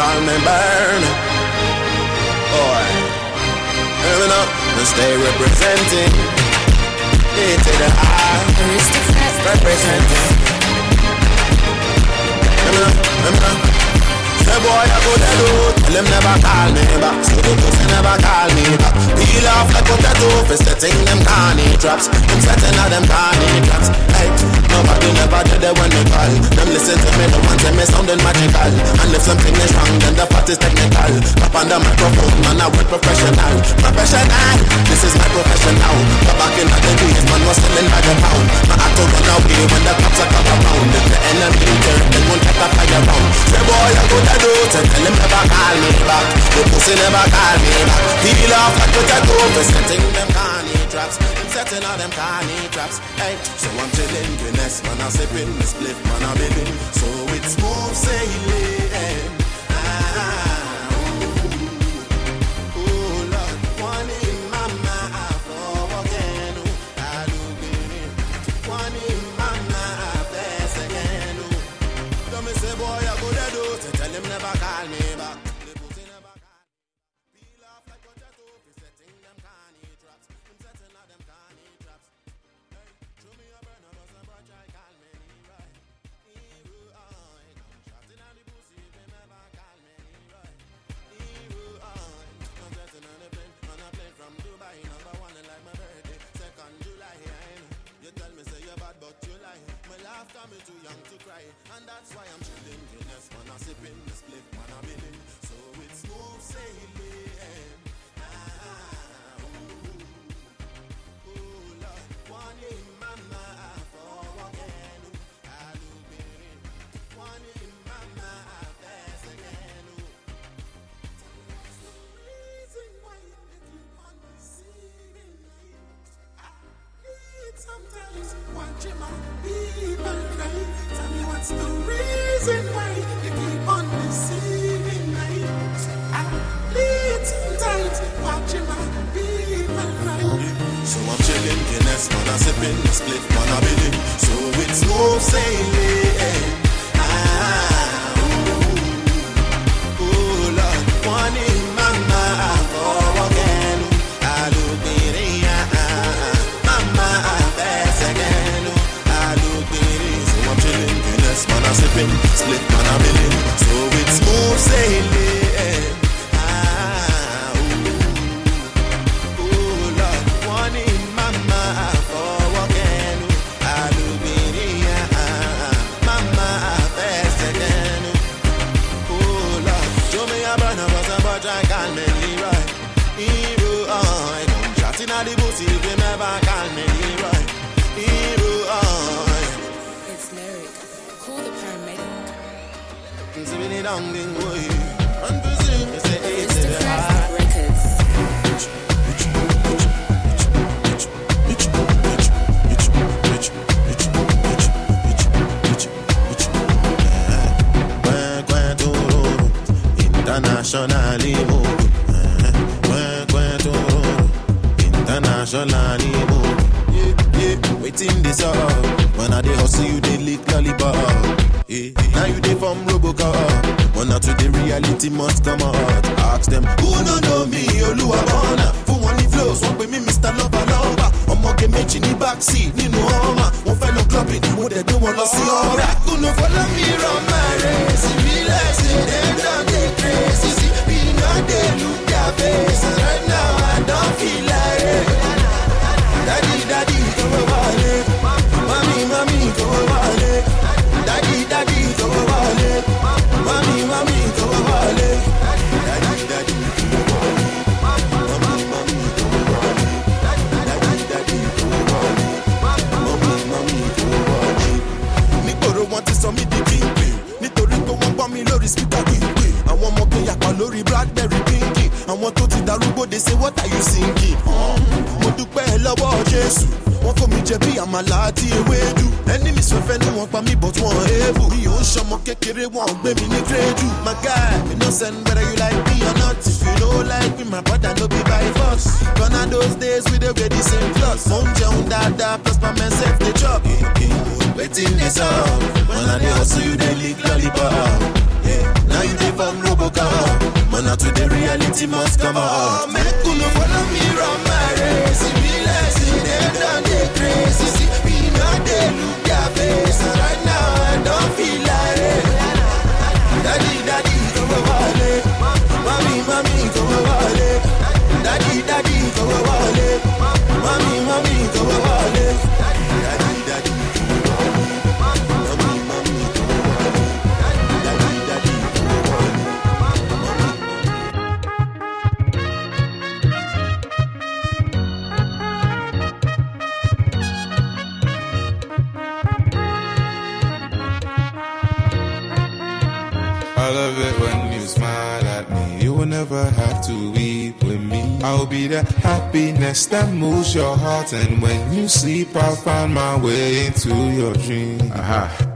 call me Bernie. Boy, coming up and stay representing. It the eye, representing. Coming up, coming up. Say boy, I go there, Tell them never call me back. So the pussy never call me back. Peel off like potato for setting them carny traps. Them setting all them carny traps. Hey, nobody never did it when they call. Them listen to me, the one tell me sounding magical. And if something is wrong, then the part is technical. Pop on the microphone, man, I work professional. Professional, this is my profession now. But back in the days, man was selling by the pound. My act to run away when the cops are coming around. If the enemy turn, then won't get the fire round. Say boy, I go to do, so tell them never call call me back. The pussy never call me back. Peel off like a tattoo for setting them carny traps. I'm setting all them carny traps. Hey, so I'm chilling, Guinness, man, I sipping, the split, man, I'm living. So it's smooth sailing. That moves your heart. And when you sleep, I'll find my way into your dream. Aha.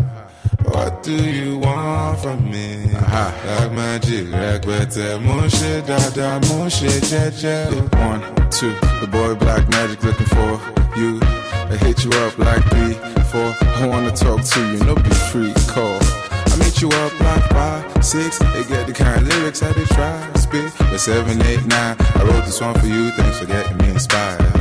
What do you want from me? Aha. Like magic, like better. Moshe dada, moshe jeje. One, two, the boy black magic looking for you. I hit you up like three, four. I wanna talk to you, no be free call. I meet you up like five, six. They get the kind of lyrics I did try. But seven, eight, nine. I wrote this one for you. Thanks for getting me inspired.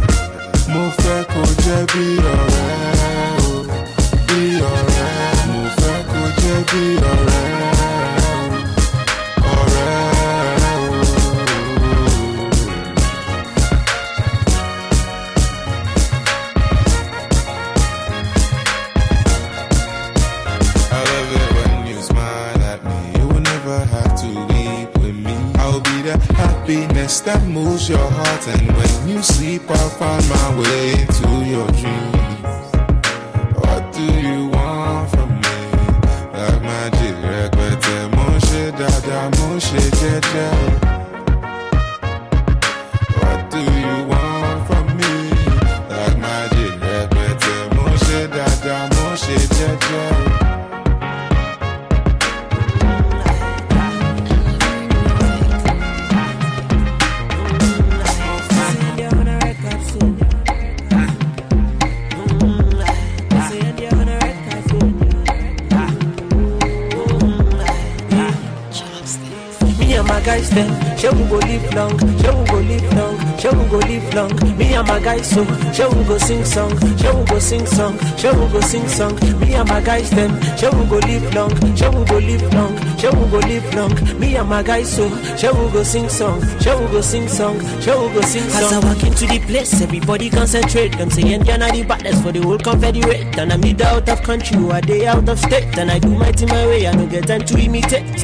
Go sing song, shall we go sing song, shall we go sing song. Me and my guys them, shall we go live long, shall we go live long, shall we go live long. Me and my guys so, shall we go sing song, shall we go sing song, shall we go sing song. As I walk into the place, everybody concentrate. Them say Indiana the baddest for the whole confederate. And I'm either out of country or they out of state. And I do my thing my way, I no get time to imitate.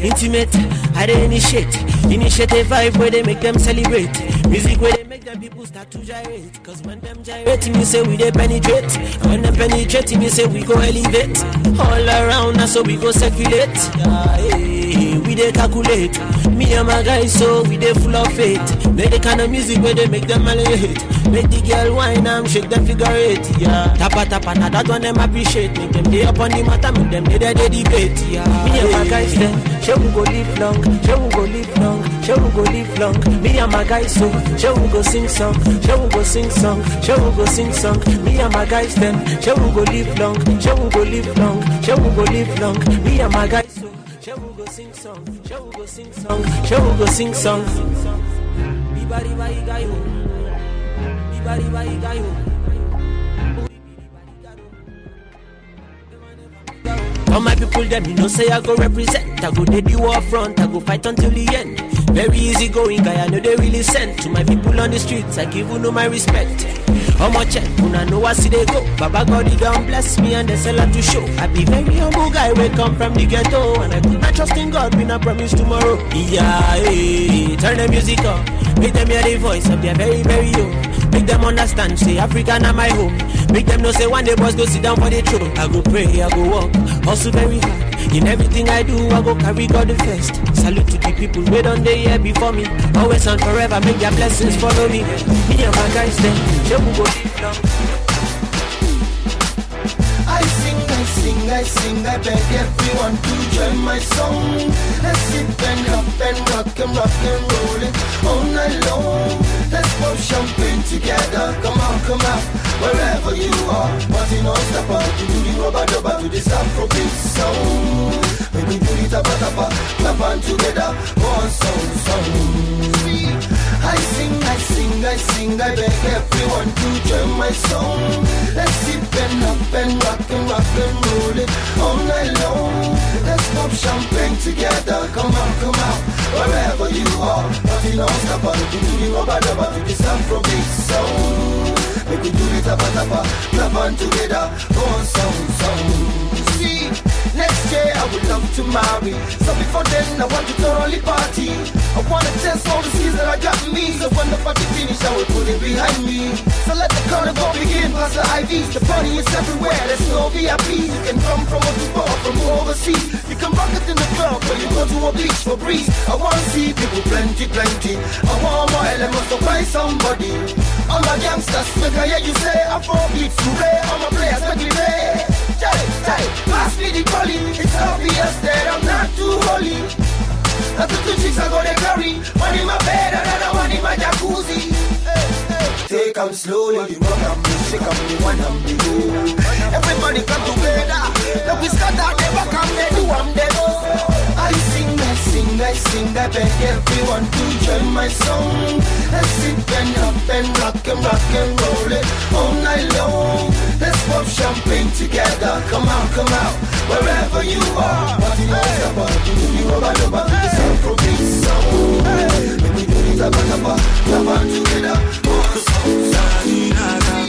Intimate, I dey initiate. Initiate a vibe where they make them celebrate. Music where they them people start to gyrate. Cause when them gyrate, me say we they penetrate. And when them penetrate, me say we go elevate. All around us, so we go circulate. Yeah, hey, we they calculate. Me and my guys, so we they full of faith. Make the kind of music where they make them elevate. Make the girl whine and shake them figure eight. Yeah, tapa tapa, now that one them appreciate. Make them day up on the matter, make them day they debate. Yeah, me and my guys, them, shall we go live long? Shall we go live long? Shall we go live long? Me and my guys, so shall we go sing song? Shall we go sing song? Shall we go sing song? Me and my guys, them, shall we go live long? Shall we go live long? Shall we go live long? Me and my guys, shall we go sing song? Shall we go sing song? Shall we go sing song? Biba riba. Oh. Oh. All my people, them, you know, say I go represent. I go, they the war front, I go fight until the end. Very easy going, guy, I know they really sent. To my people on the streets, I give you no my respect. How much eh? check, I know I see they go. Baba God, he don't bless me and they sell out to show. I be very humble guy, we come from the ghetto. And I put my trust in God, we not promise tomorrow. Yeah, hey, turn the music up. Make them hear the voice of their very, very own. Make them understand, say Africa not my home. Make them know say one day boys go sit down for the throne. I go pray, I go walk, hustle very hard. In everything I do, I go carry God the first. Salute to the people wait on the year before me. Always and forever, make their blessings follow me. Me and my guys then, will go. I sing, I sing, I sing, I beg everyone to join my song. Let's sip and up and rock and rock and roll it all night long. Let's pour champagne together. Come on, come out, wherever you are. Party non-stop, do the rubber dubber to this Afrobeat song. Let me do it up, up, up, clap on together. One song, song. I sing, I sing, I sing, I beg everyone to join my song. Let's sip and up and rock and rock and roll it all night long. Let's pop champagne together. Come on, come on, wherever you are. Party non-stop, I'm doing rubber rubber to the sound from big sound. Make we do it up, up, up, clap on together. One song, song. See. Next year I would love to marry. So before then I want to thoroughly party. I wanna test all the skills that I got me. So when the party finish, I will put it behind me. So let the carnival begin. Pass the IVs. The party is everywhere. There's no VIP. You can come from or from overseas. You can rock it in the club or you go to a beach for breeze. I wanna see people plenty, plenty. I want more elements to find somebody. All my gangsters, make I hear you say Afro beats, hooray. All my players, make me play. Jay, Jay, pass me the collie. It's obvious that I'm not too holy. That's the two chicks I to carry. One in my bed, another one in my jacuzzi. Take them slowly, rock and the shake and the one and the go. Everybody come together. Let we scatter, they back and they do and they go. I sing, I sing, I sing, I beg everyone to join my song. Let's sit and up and rock and rock and roll it all night long. Let's pop champagne together. Come on, come out, wherever you are. Party noise about you, you are my number. Some protein, some When we do this, I'm a number. Come on together. Oh, so, so,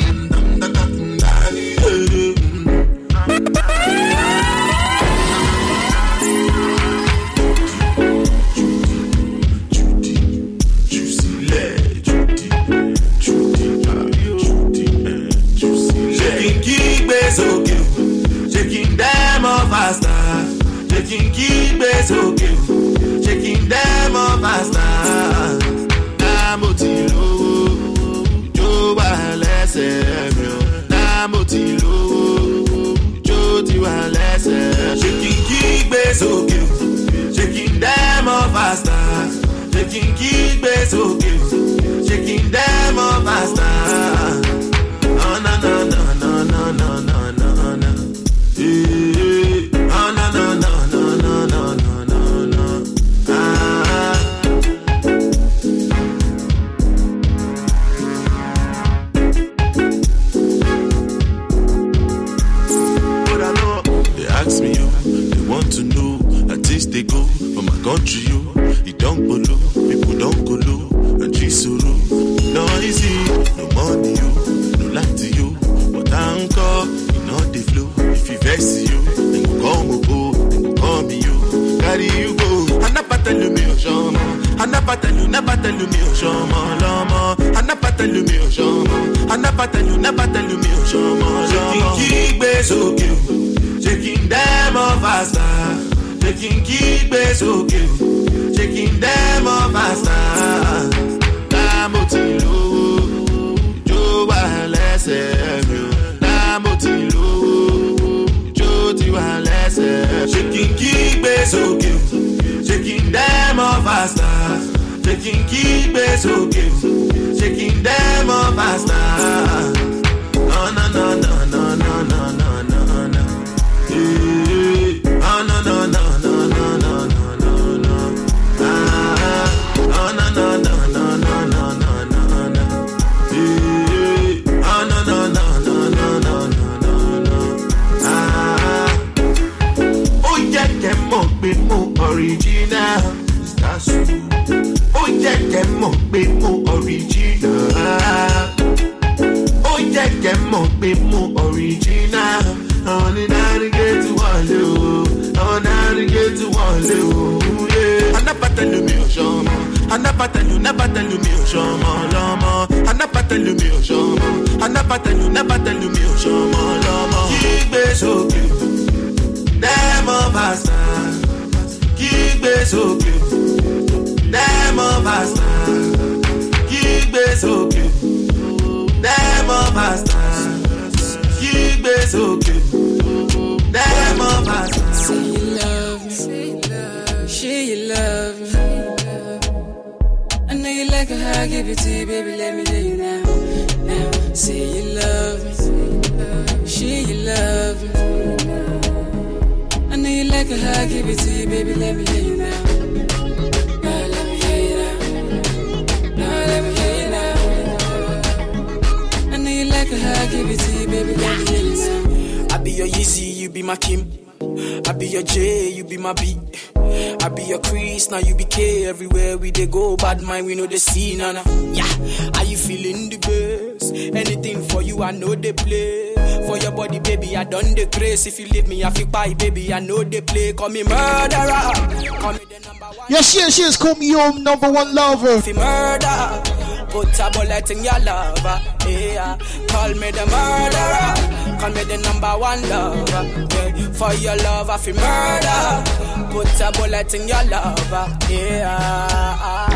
If you leave me, I feel buy, baby, I know they play. Call me murderer. Call me the number one. Yes, she is, she is. Call me your number one lover. If you murder, put a bullet in your lover. Yeah, call me the murderer. Call me the number one lover. Yeah. For your love, I feel murder. Put a bullet in your lover. Yeah.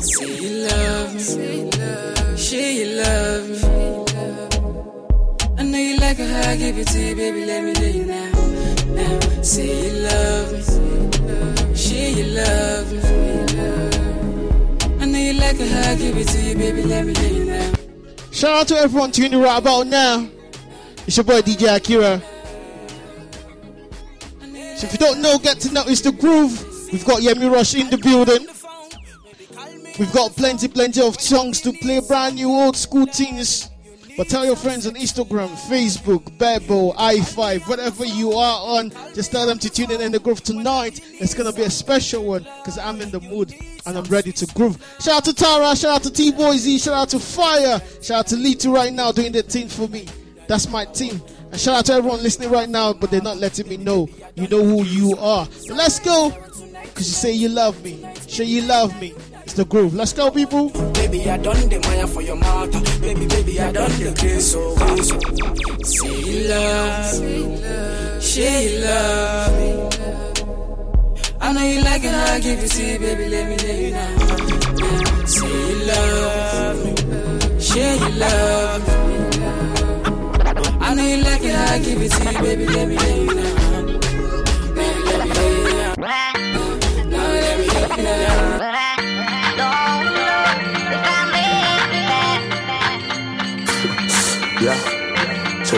Say you love me, you love me, know you like it how I give it to you, baby. Let me lay you now. Now, say you love me, say you love me. I know you like it I give it to you, baby. Let me hear you now. Shout out to everyone tuning right about now. It's your boy DJ Akira. So if you don't know, get to know it's the groove. We've got Yemi Rush in the building. We've got plenty, plenty of songs to play, brand new old school tunes. But tell your friends on Instagram, Facebook, Bebo, Hi5, whatever you are on, just tell them to tune in in the groove tonight. It's gonna be a special one because I'm in the mood and I'm ready to groove. Shout out to Tara, shout out to T Boysy, shout out to Fire, shout out to Lito right now doing the thing for me. That's my team. And shout out to everyone listening right now, but they're not letting me know. You know who you are. But let's go. Cause you say you love me. Say you love me. It's the groove. Let's go, people. Baby, I done the Maya for your mouth. Baby, baby, I done the. I know you like it I give you, baby. Let me hear you now. now. Say you love me, love. I know you like it I give it to you, baby. Let me hear you now.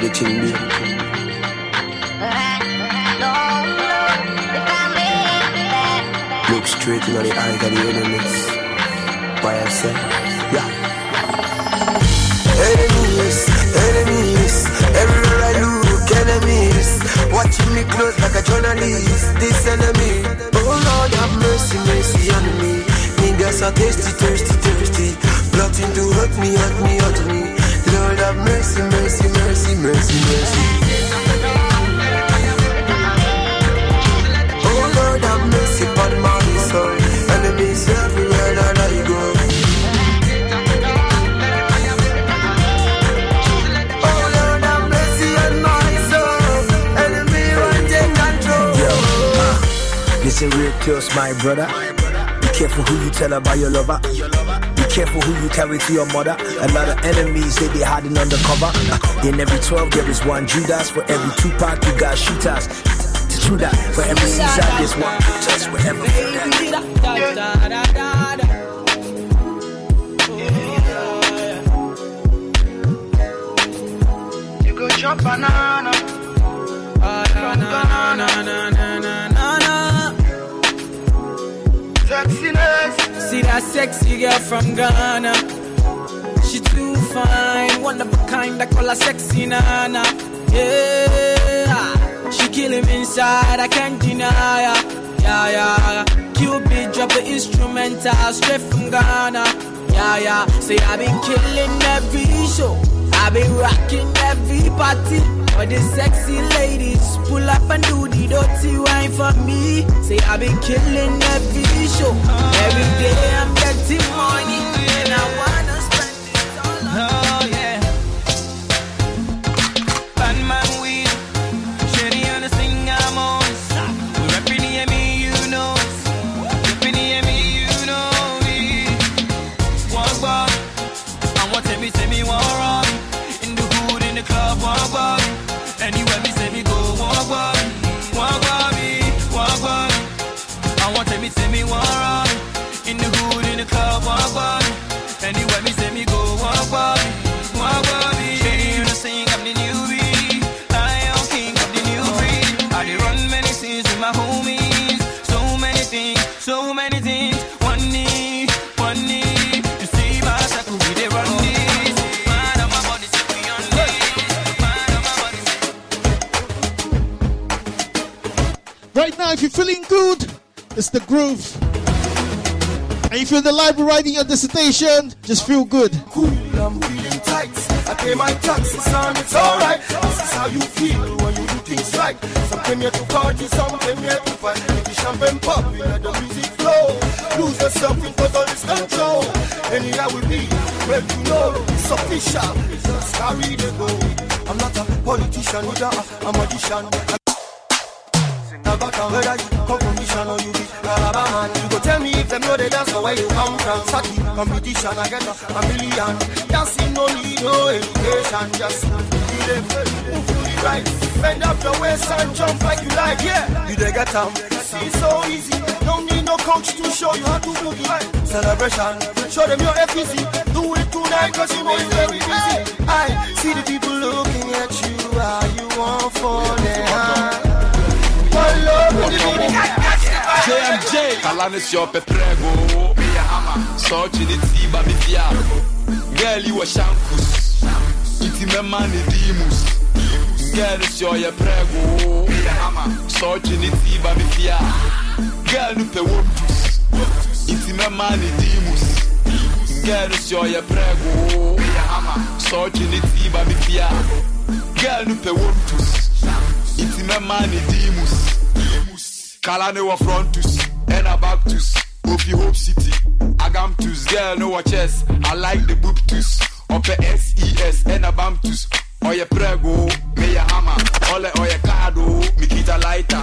The thing be. Look straight into the eyes of the enemies. I say, yeah. Enemies, enemies, everywhere I look, enemies. Watching me close like a journalist. This enemy, oh Lord have mercy, mercy on me. Niggas are thirsty, thirsty, thirsty. Plotting to hurt me, hurt me, hurt me. Lord have mercy, mercy, mercy, mercy, mercy. Oh Lord have mercy upon my soul. Enemies everywhere that I go. Oh Lord have mercy on my soul. Enemy want take control. Yo, uh, listen real close, my brother. Be careful who you tell about your lover. Be careful who you carry to your mother. A lot of enemies, they be hiding under cover. In every 12, there is one Judas. For every Tupac, you got shooters. To true that. For every Caesar, there's one Brutus. Wherever you that. You go chop banana. Sexiness. See that sexy girl from Ghana. She too fine, one of a kind. I call her sexy nana. Yeah, she kill him inside. I can't deny her. Yeah, yeah. Cupid drop the instrumental straight from Ghana. Yeah, yeah. Say I been killing every show. I been rocking every party. All the sexy ladies pull up and do the dirty wine for me. Say I been killing every show. Every day I'm getting money. It's the groove. And if you're in the library writing your dissertation, just feel good. Cool, I'm feeling tight. I pay my taxes and it's alright. This is how you feel when you do things right. Some came here to party, some came here to fight. Make the champagne pop, we let the music flow. Lose yourself in total control. Anyhow we be, well you know, it's official. It's just carry the go. I'm not a politician, neither a, magician. Whether you come from mission or you go tell me if them know the dance or where you come from. Saki competition I get a, million. Dancing no need no education. Just feel to the right. Bend up your waist and jump like you like Yeah, you dey get them See so easy. Don't need no coach to show you how to boogie Celebration, show them your FEC Do it tonight cause you know it's very busy. I see the people looking at you. How you want for them JMJ Kalane siope prego So chini tiba mifia Girl you a shankus Iti me mani dimus. Girl sio ye prego So chini tiba mifia Girl nu pe woptus Iti me mani dimus. Girl sio ye prego So chini tiba mifia Girl nu pe woptus Iti me mani dimus Kala ne wa frontus, ena bactus. Ofi Hope City, Agamtus. Girl no wa chest, I like the booptus. Ope SES, ena bamtus. Oye prego, me ya hammer. Ole oye kado, me kita lighter.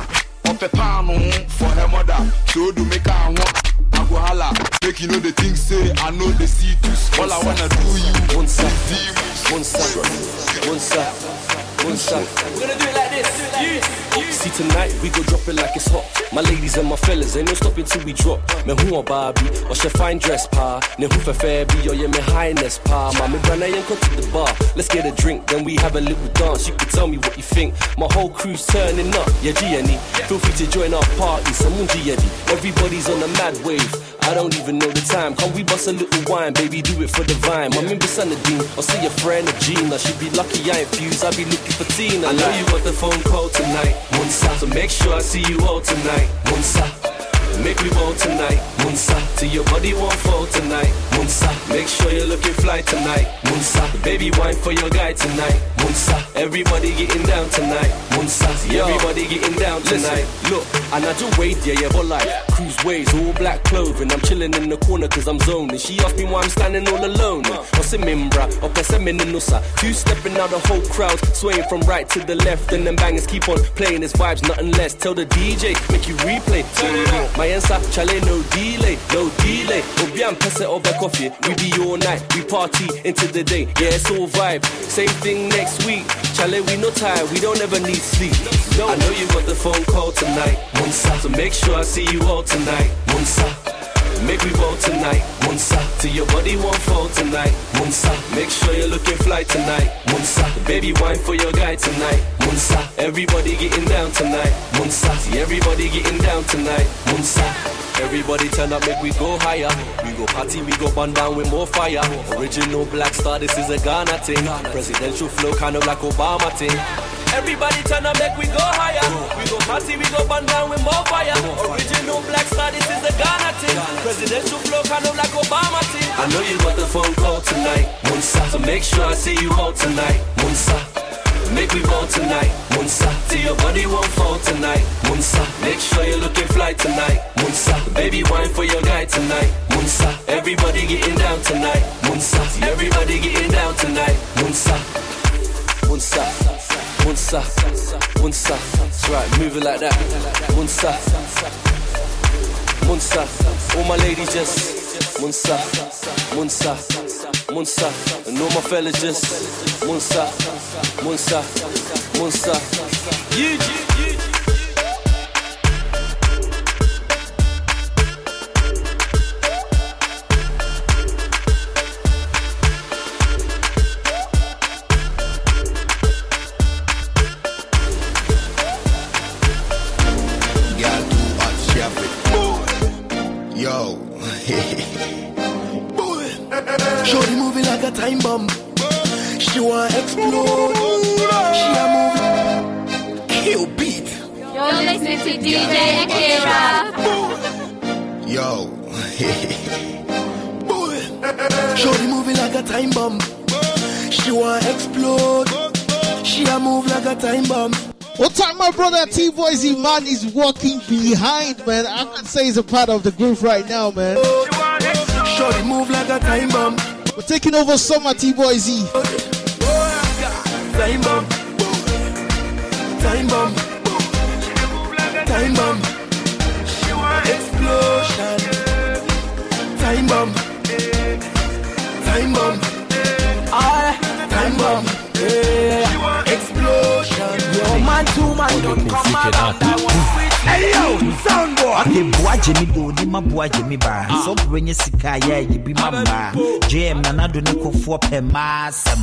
Ope pano, for her mother. So do make her want. I go holla, make you know the things say, I know the citus. All I wanna do you, one sec, one sec, one sec, one sec. We're gonna do it like this. See tonight we go drop it like it's hot. My ladies and my fellas ain't no stopping till we drop. Me who a Barbie or she fine dress pa. Ne who for fair be or yeah me highness pa. Ma me brand ain't come to the bar. Let's get a drink then we have a little dance. You can tell me what you think. My whole crew's turning up. Yeah, G&E. Feel free to join our party. Someone G Everybody's on a mad wave. I don't even know the time. Can we bust a little wine, baby? Do it for the vine. My member son of Dean, or see a friend of Gina. She'd be lucky I ain't fused. I be looking for Tina. I know you got the phone call tonight, Munsa. So make sure I see you all tonight, Munsa. Make me roll tonight, Munsa. Till your body won't fall tonight, Munsa. Make sure you're looking fly tonight, Munsa. Baby wine for your guy tonight, Munsa. Everybody getting down tonight, Munsa. Everybody getting down tonight. Listen, look, and I just wait, yeah, yeah, but like cruise waves, all black clothing. I'm chilling in the corner cause I'm zoning. She asked me why I'm standing all alone. What's it mimbra? Or nusa. Two stepping out the whole crowd, swaying from right to the left, and them bangers keep on playing. It's vibes, nothing less. Tell the DJ, make you replay. My answer, chale, no delay, no delay. Obian pese over coffee. We be all night, we party into the day. Yeah, it's all vibe. Same thing next week. Chale, we no tired, we don't ever need sleep. I know you got the phone call tonight, Munsa. So make sure I see you all tonight, Munsa. Make we roll tonight, Munsa. Till your body won't fall tonight, Munsa. Make sure you're looking fly tonight, Munsa. Baby wine for your guy tonight, Munsa. Everybody getting down tonight, Munsa. See everybody getting down tonight, Munsa. Everybody turn up, make we go higher. We go party, we go burn down with more fire. Original black star, this is a Ghana thing. Presidential flow, kind of like Obama thing. Everybody up, make we go higher. We go party, we go burn down with more fire. Original black star, this is a Ghana thing. Presidential flow, kind of like Obama thing. I know you got the phone call tonight, Munsa. So make sure I see you all tonight, Munsa. Make we roll tonight, Munsa. Till your body won't fall tonight, Munsa. Make sure you're looking fly tonight, Munsa. Baby wine for your guy tonight, Munsa. Everybody getting down tonight, Munsa. Everybody getting down tonight, Munsa. Munsa. Munsa. Munsa. That's right, move it like that. Munsa. Munsa. All my ladies just Munsa. Munsa. Munsa. And all my fellas just Munsa. Munsa. Munsa. You. Time bomb. She want explode. She a move. Kill beat. You're listening to DJ Akira. Yo. Shorty moving like a time bomb. She want explode. She a move like a time bomb. What time my brother T Boise man is walking behind, man? I can say he's a part of the group right now, man. Shorty move like a time bomb. We're taking over summer T Boise. Time bomb. Time bomb. Time bomb. She want explosion. Time bomb. Time bomb. Time bomb. She want explosion. Yo, man, two man, don't come around. I want Hey yo, sound boy. Okay, boy Jimmy do ni ma boy Jimmy ba. Ah. So bring your sika yeah, you be my ma. JM na na do ni ko for pe masam.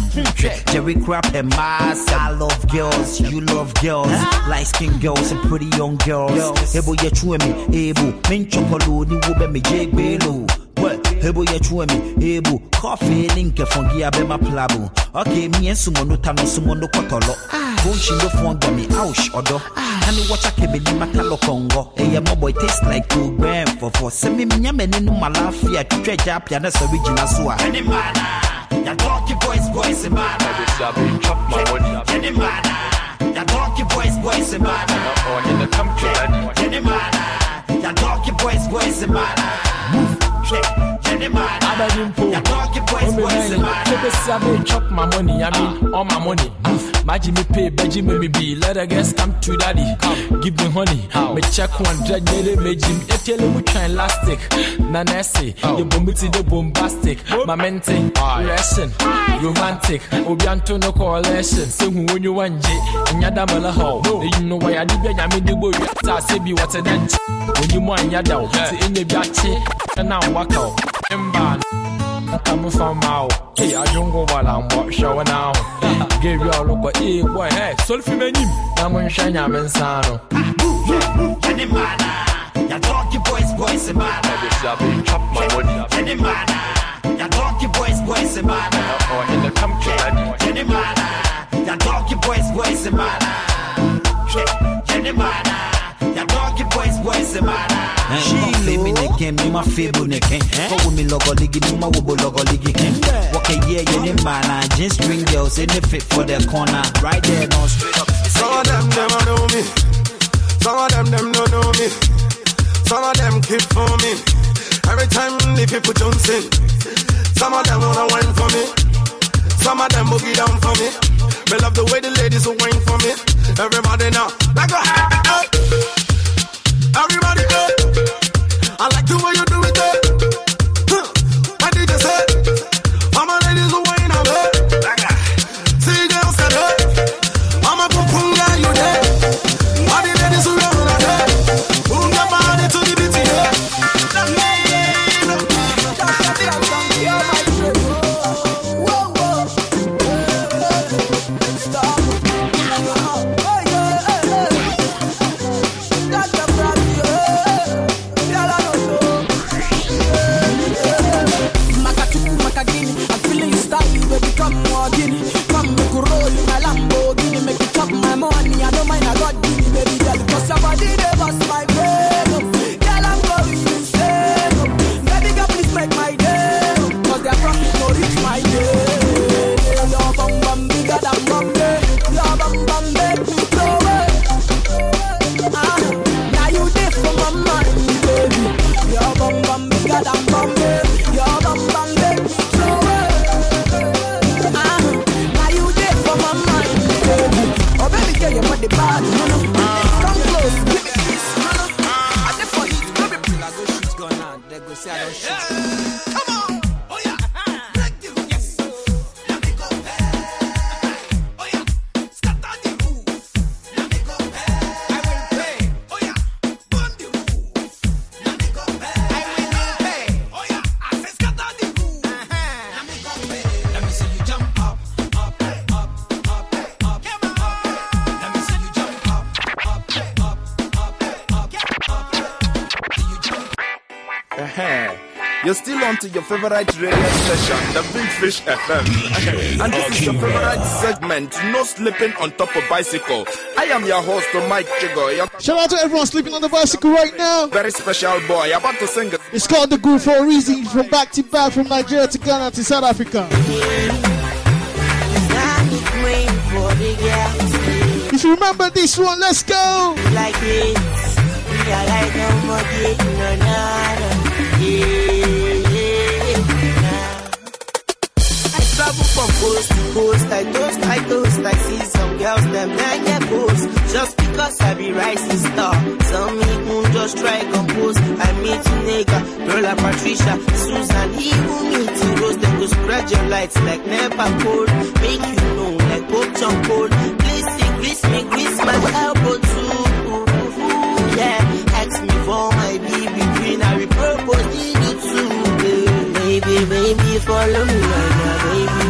Jerry crap pe masam. I love girls, you love girls. Light skin girls and pretty young girls. Ebo ye chue me, ebo. Min chokolo ni wo be me jegbe lo. What? Hebo ye chue me, ebo. Coffee link fongi abema plabo. Okay, me and sumo no tano sumo no kotolo. Bunchi no fonga me ouch odo. Ani wacha kebe ni makalo kongo. Eye mo boy taste like two gram for for. Se me minya me ni no malafia. Twetwe japia na so original so a. Any mana. Ya talky boys boys mana. chop my money. Any mana. Ya talky boys boys mana. In the country, Any mana. Ya talky boys boys e mana. Any mana. Ya talky boys boys mana. Say I chop my money, I mean all my money. My Jimmy pay, but Jimmy me be. Let the guests come to daddy. Come, give me honey. Me check one dread, yeah, me Jim. If you look try elastic, nanesi, you bombiti the bombastic. My mente, lesson, romantic. Obianto no correlation. Say who when you want J, and yada mala ho. You know why I did be a me the boy. I say be what a dent. When you want yada, say in the biachi, and now walk out. Emban. I'm from out. Hey, I don't go while I'm what show now. Give you all look hey boy, hey, solfi menim. Namun shanya mensano. Any mana. Ya talky boys boys e mana. chop my money. Any mana. Ya talky boys boys mana. Oh, in the country, Any mana. Ya talky boys boys mana. Any mana. Ya talky boys boys eh, e mana. Eh, she me ne ken me ma febo ne ken. Ko me logo ligi me ma wobo logo ligi ken. What a year you ne mana. Just string girls in the fit for the corner. Right there, no straight up. Some of them, them I know me. Some of them, them don't know me. Some of them keep for me. Every time the people jump in. Some of them wanna wine for me. Some of them boogie down for me. Me love the way the ladies will wine for me. Everybody now, like a happy up. Everybody up. I like the way mine. I got give me baby girl, cause your body never smile. Favorite radio station, the Big Fish FM. and this is your favorite segment, No Sleeping on Top of Bicycle. I am your host, Mike Chigo. Shout out to everyone sleeping on the bicycle right now. very special boy. About to sing a It's called the Groove for a reason. From back to back, from Nigeria to Ghana to South Africa. If you remember this one, let's go. Like it, we are like no more no from coast to coast, I toast, I toast, I see some girls, them nine get post. Just because I be rising star, some people just try compose. I meet nigga, Lola Patricia, Susan, even meet Rose, them go spread your lights like never cold. Make you know like Pope John Cold. Please me, grease me, grease my elbow too. Yeah, ask me for my baby queen, I propose you too. Eh, baby, baby, follow me, nah. Baby, baby,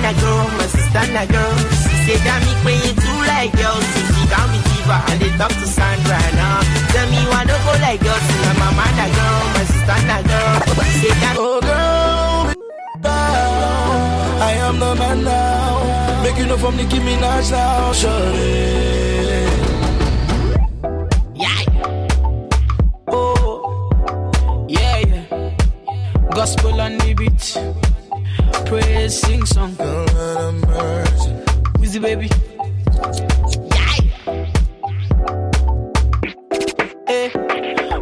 now my a girl, my sister a girl. She say that me you too like girls, so she down with Diva and they talk to Sandra now. Tell me why no go like girls, now my man a girl, my sister a girl. She say that Oh girl, I am the man now. Make you know from Nicki Minaj now, shorty. Oh, yeah, yeah. Gospel on the beat. Praise, sing song. Wheezy baby. Yeah. Eh.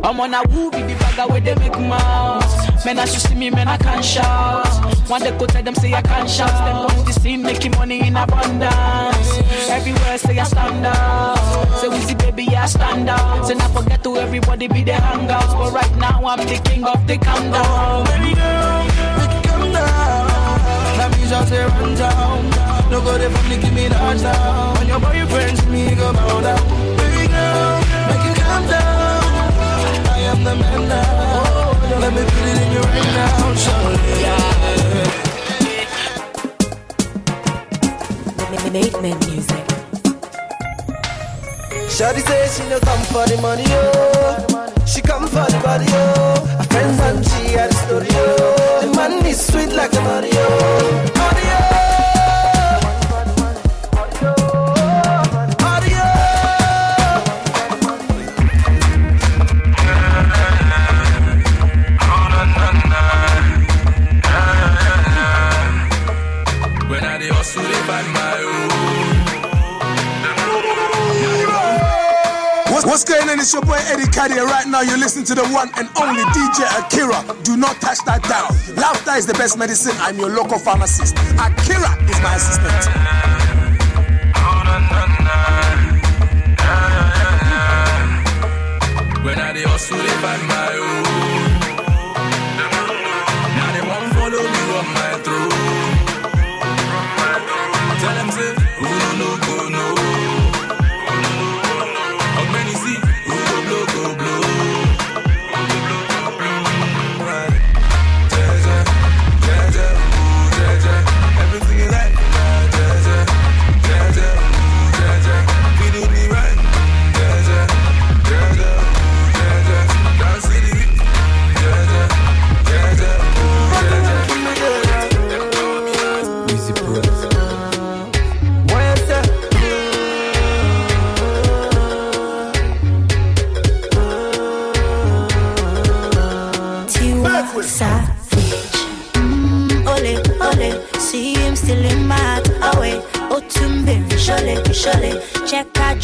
I'm on a woo with the bagger where they make mouth. Men, as you see me, man, I can't shout. One day go tell them say I can't shout. Come to see me, making money in abundance. Everywhere say I stand out. Say Wheezy baby, I stand out. Say not forget to everybody be the hangouts. But right now I'm the king of the countdown. Baby girl, That I say run down. No go Nicki Minaj now. When your boyfriend's me, go bow down. Baby girl, make it calm down. I am the man now. Let me put it in you right now, shorty. Make men music. Shawty say she no come for the money, oh. She come for the body, oh. Friends and she had a story, oh. The man is sweet like a. Mario. Mario. On? It's your boy Eddie Carrier. Right now, you're listening to the one and only DJ Akira. Do not touch that down. Laughter is the best medicine. I'm your local pharmacist. Akira is my assistant. When I hustle, they find my own.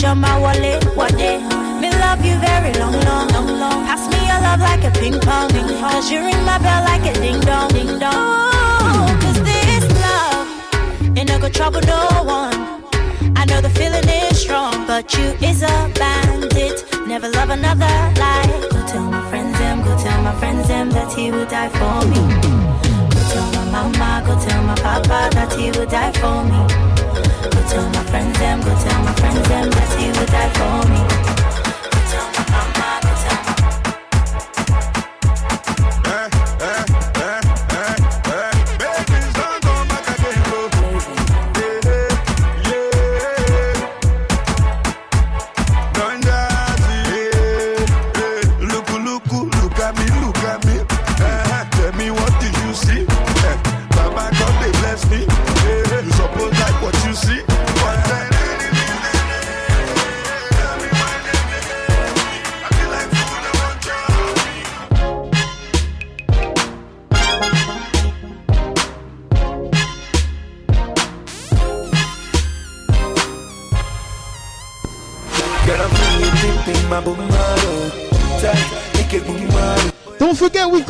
Check out your my wallet, day? Me love you very long, long, long, long. Pass me your love like a ping pong, ping pong. Cause you ring my bell like a ding dong, ding dong. Oh, cause this love, it no go trouble no one. I know the feeling is strong, but you is a bandit. Never love another like. Go tell my friends them, go tell my friends them that he would die for me. Go tell my mama, go tell my papa that he would die for me. Tell my friends them, go tell my friends them that he would die for me.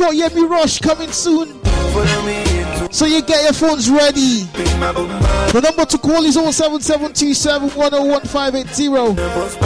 Got Yemi Rush coming soon. So you get your phones ready. The number to call is 07727 101580.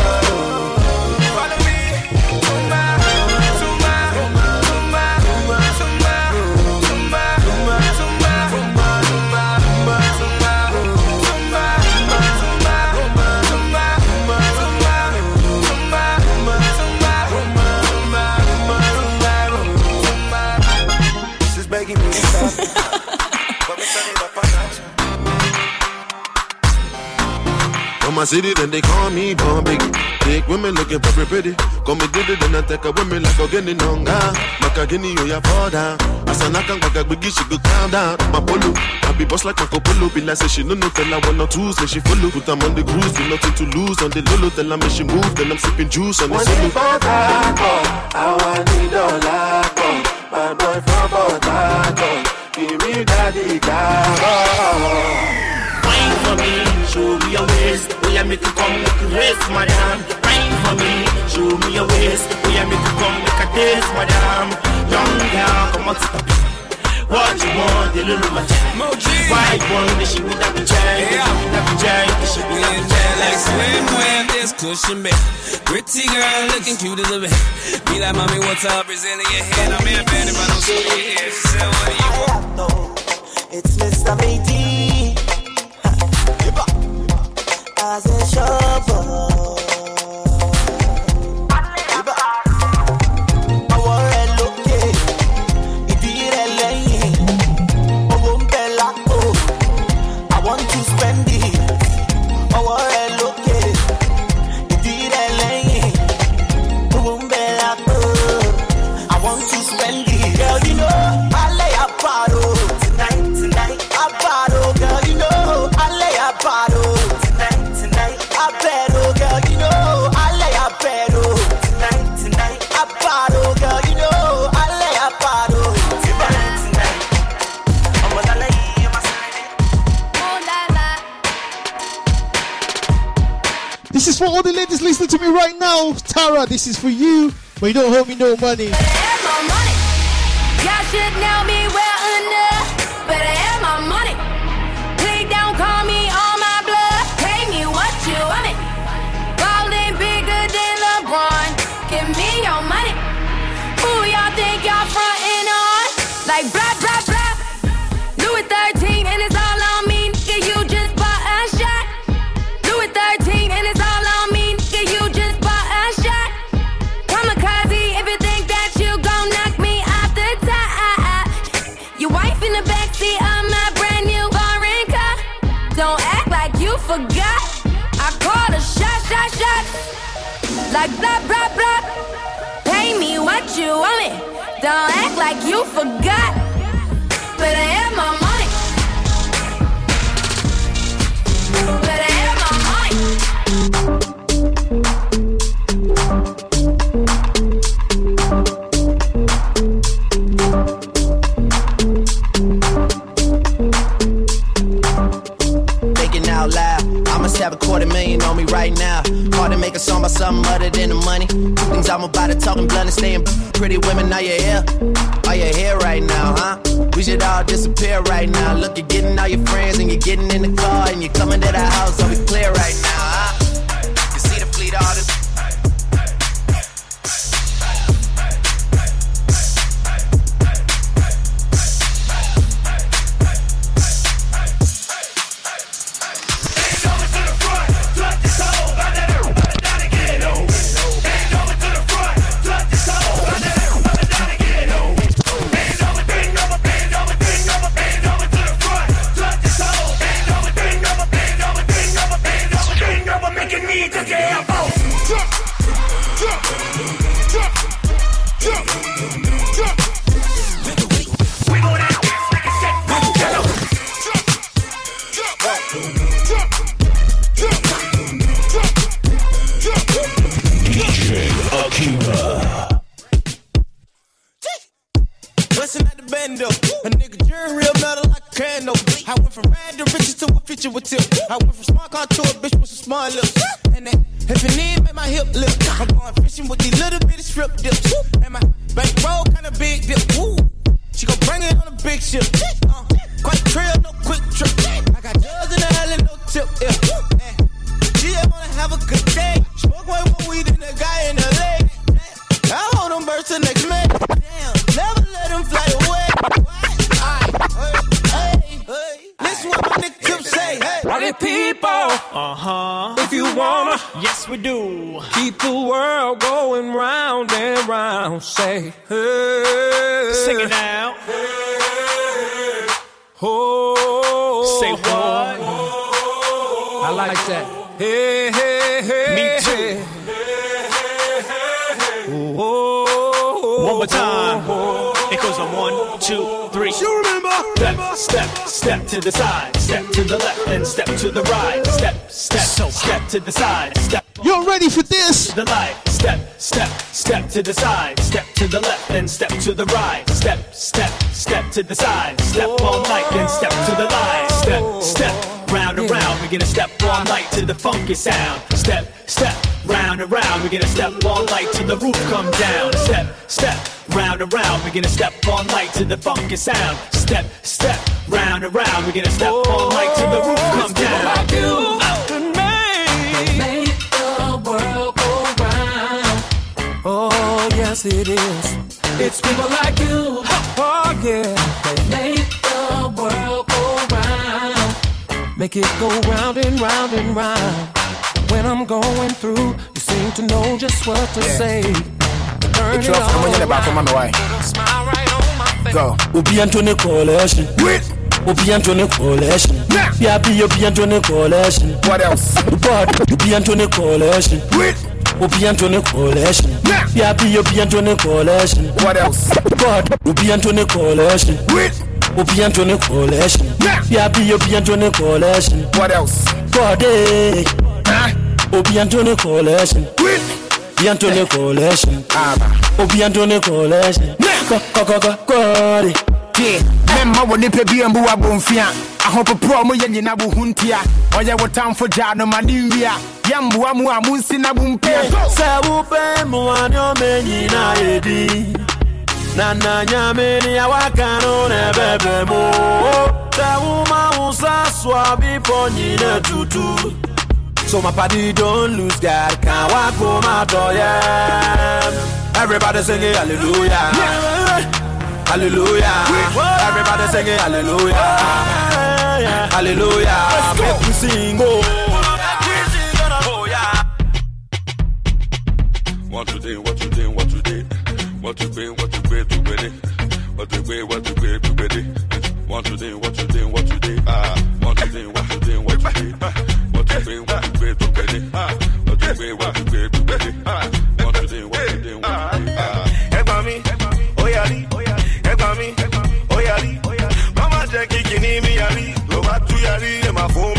My city, then they call me Born Big. Big women looking very pretty. Call me did it, then I take a women like Ogeni Nonga. Makagini, oh, you ya fall down. Asana kan kaka biggie, she go calm down. My polo, I be boss like Marco Polo. Be like, say she no no, tell her one or two, say she follow. Put them on the cruise, with nothing to lose. On the lolo, tell her me she move, then I'm sipping juice on the solo. thing I want the dollar come. My boy from Port Harcourt, give me daddy gaga. Wine for me, show me your waist. We are make you come, make you race, madam. Wine for me, show me your waist. We are make you come, make a taste, madam. Young girl, come on, sit up. What you want, the little my White one, the shit with that chain, that chain, the shit with that chain. Like swimwear, this cushion bed. Pretty girl looking cute as a bit. Be like, mommy, what's up? Brazilian head. I'm in bed if I don't see you here. She said, what do you want? It's Mr. Matey. As a shopper. For all the ladies listening to me right now. Tara, this is for you. But you don't owe me no money. Like blah, blah, blah. Pay me what you want it. Don't act like you forgot. But I talking blunt and staying pretty women. Are you here? Are you here right now, huh? We should all disappear right now. Look, you're getting all your friends and you're getting in the car and you're coming to the house, the side, step to the left, then step to the right. Step, step, step to the side, step all night, then step to the light. Step, step, round and round. We're gonna step all night to the funky sound. Step, step, round and round. We're gonna step all night till the roof come down. Step, step, round and round. We're gonna step all night to the funky sound. Step, step, round and round. We're gonna step all night Make it go round and round and round. When I'm going through, you seem to know just what to say. Turn it It's rough, I'm gonna all back on around. my way. Put a smile right on my face. Go. Obi Anthony Coalition. Obi Anthony Coalition. Yabi Obi Anthony Coalition. What else? God. Obi Anthony Coalition. Obi Anthony Coalition. Yabi Obi Anthony Coalition. What else? God. Obi Anthony Coalition. Obi Anthony Coalition. Yabi Obi Anthony Coalition. What else? God. Eh. Obi Anthony Coalition. Obi Anthony Coalition. Obi Anthony Coalition. Go go go go God. Yeah, memma wɔ nipa bi mbu abɔmfia ahopoprɔ mo yɛ nyina wo ho ntia ɔyɛ wo tamfo gyaa no ma ne nwia yɛmboa mu a monsi na bo mpia sɛ wopɛ mmoa ne ɔma yɛdi na na nyame ne awaka no na ɛbɛbɛ mu sɛ woma wo sa soa bepɔ nyina tutu So my party don't lose God, can't walk home out of yeah. Everybody singing hallelujah, hallelujah. Everybody singing hallelujah, hallelujah. Make we sing, oh. What you did, what you did, what you did. What you been, what you been, to ready. What you been, what you been, to ready. What you did, what you did, what you did. Ah, what you did, what you did, what you did. What you been, what you been, to ready. Ah, what you been, what you been, to ready. Ah, what you did, what you did, what you did. Ah. Mi, ó yàrí. Ẹgbà mi, ó yàrí. Mama jẹ́ kí kìíní mi yàrí. Ló bá tú yàrí, ẹ máa fún mi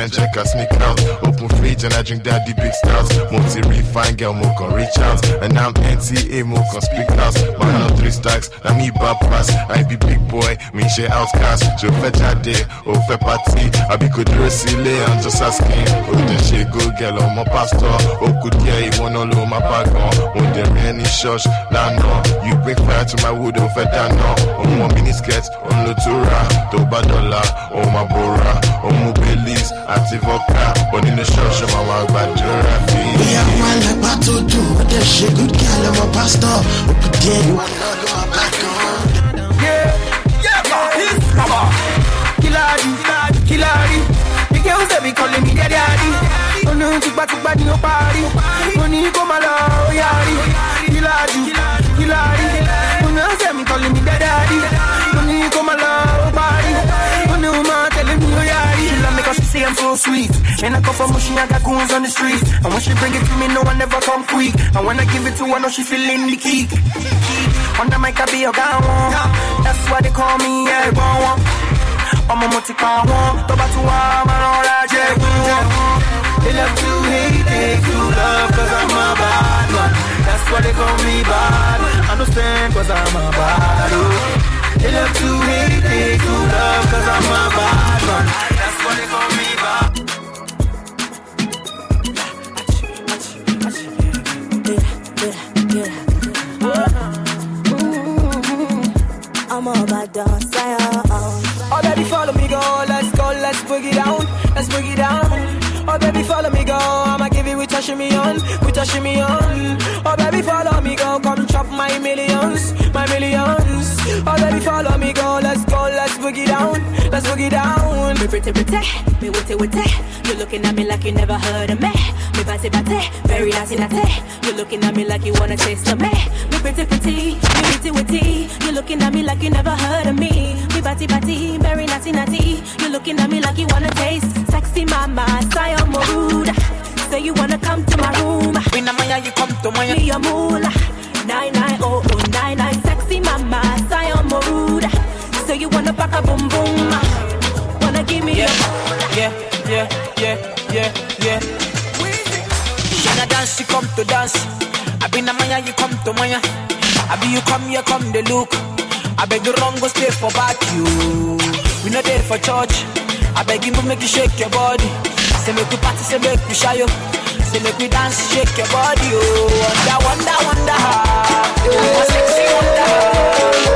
11 p.m. Check I sneak out. Open fridge and I drink daddy big stouts. Multi refine girl, mo can reach out. And I'm NTA, mo can speak out. Man, no three stacks, na me pass. I be big boy, me share outcast. Je fais jade, oh fais party. I be could silly, I'm just asking. Oh, then she go girl, oh my pastor. Oh, could yeah, you wanna know my background. Oh, there any church, nah, no. You bring fire to my wood, oh, fed down, oh, oh, no. Oh, my mini skirt, oh, lotura. Toba dollar, oh, my bora. Oh, my beliefs, active vodka. But in the church, oh, my wild gbàdúrà fi. Bóyá wọn lẹ́pà tó dùn, ó dẹ̀ ṣe good girl ọmọ pásítọ̀. Òkú díẹ̀ ìwà náà ló máa bá kan. Kilari, Kilari. The girls they be calling me daddy daddy. Oh no, tupa tupa ni o pari. Mo ní kó máa lọ ó yára. Kilari, Kilari. Oh no, they be calling me daddy daddy. Mo ní kó máa lọ so sweet. And I come from Mushy, I got goons on the streets. And when she bring it to me, no one never come quick. And when I give it to her, no she feeling the key. On the mic, I be a guy one. That's why they call me one. I'm a multi power one. Tó bá tún wá, máa rán ra jẹ́ gún. They love to hate, they to love, cause I'm a bad man. That's why they call me bad. Understand, cause I'm a bad. Oh. They love to hate, they to love, cause I'm a bad man. That's why they I'm all about the style. Oh baby, follow me, go. Let's go, let's boogie down, let's boogie down. Oh baby, follow me, shimmy on, with your shimmy on. Oh baby, follow me, go. Come chop my millions, my millions. Oh baby, follow me, go. Let's go, let's boogie down, let's boogie down. Me pretty pretty, me witty witty. You looking at me like you never heard of me. Me batty batty, very nasty nasty. You looking at me like you wanna taste of me. Me pretty pretty, me witty witty. You looking at me like you never heard of me. Me batty batty, very nasty nasty. You looking at me like you wanna taste sexy mama, style mood. Say you wanna come to my room. When I'm Maya, you come to Maya. Me a moolah. Nine nine oh oh nine nine, sexy mama, style mood. Say you wanna pack a boom boom. Wanna give me Yeah, a yeah, yeah, yeah, yeah, yeah. Shana dance, she come to dance. I been a Maya, you come to Maya. I be you come here, come the look. I beg the wrong go stay for back you. We not there for church. I beg you make you shake your body. Say make we party, say make we shy you. Say make we dance, shake your body. Oh, wonder, wonder, wonder. Ah. Oh, sexy wonder.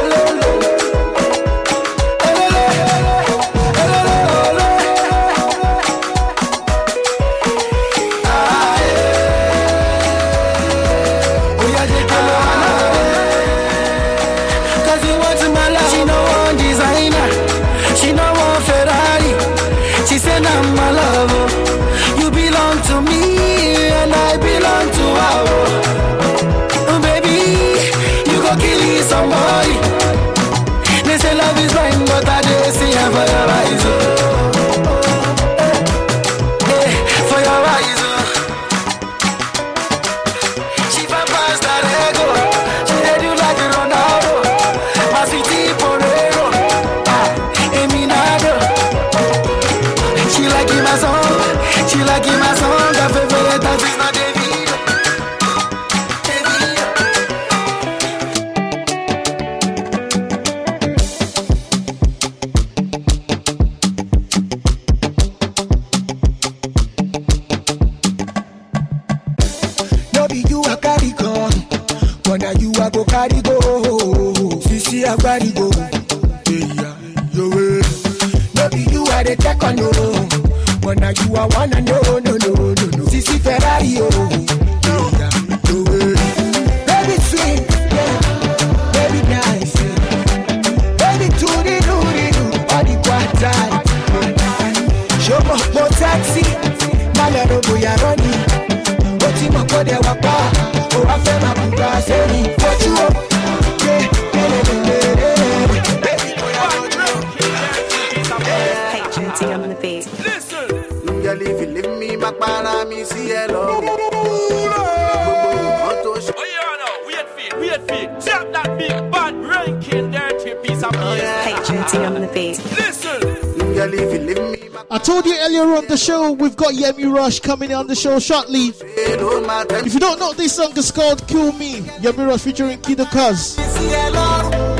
Rush coming on the show shortly. If you don't know, this song is called Kill Me. Yemi Rush featuring Kido Kuz.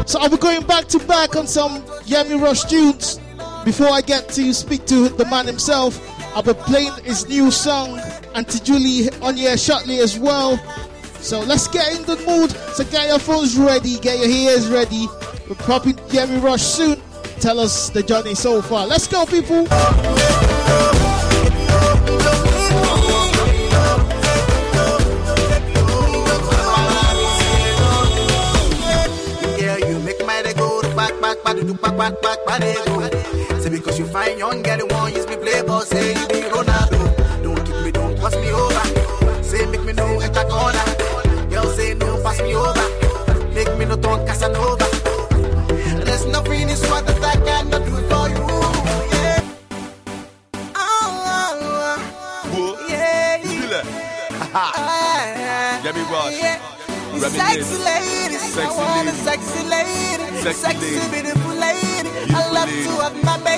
So I'll be going back to back on some Yemi Rush tunes. Before I get to speak to the man himself, I'll be playing his new song, Auntie Julie, on here shortly as well. So let's get in the mood. So get your phones ready, get your ears ready. We're popping Yemi Rush soon. Tell us the journey so far. Let's go, people. back, back. Say because you find young girl, you want use me play ball, say you be Ronaldo. Don't kick me, don't pass me over. Say make me no enter corner. Girl say no, pass me over. Make me no turn Casanova. There's nothing what that I cannot do for you. Yeah. Oh, oh, oh. Sexy lady, I want a sexy lady, sexy, sexy lady. beautiful Lady. to have my baby,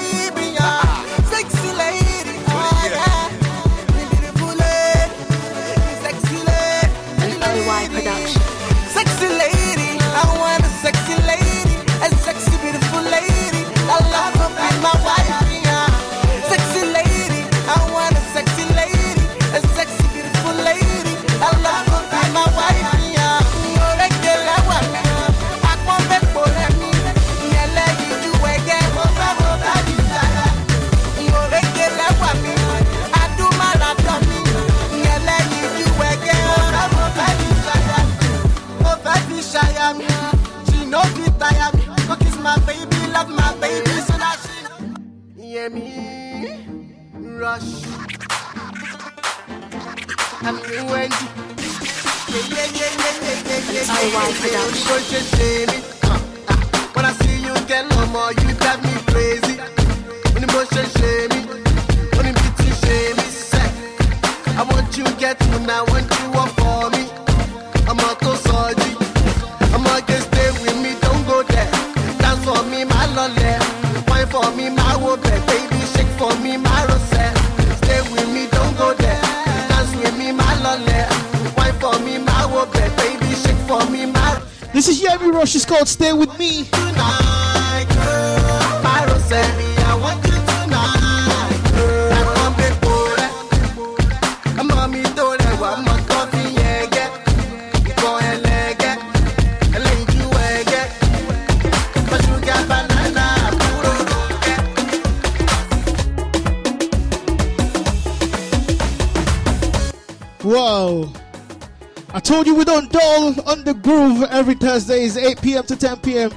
Thursdays, 8 p.m. to 10 p.m.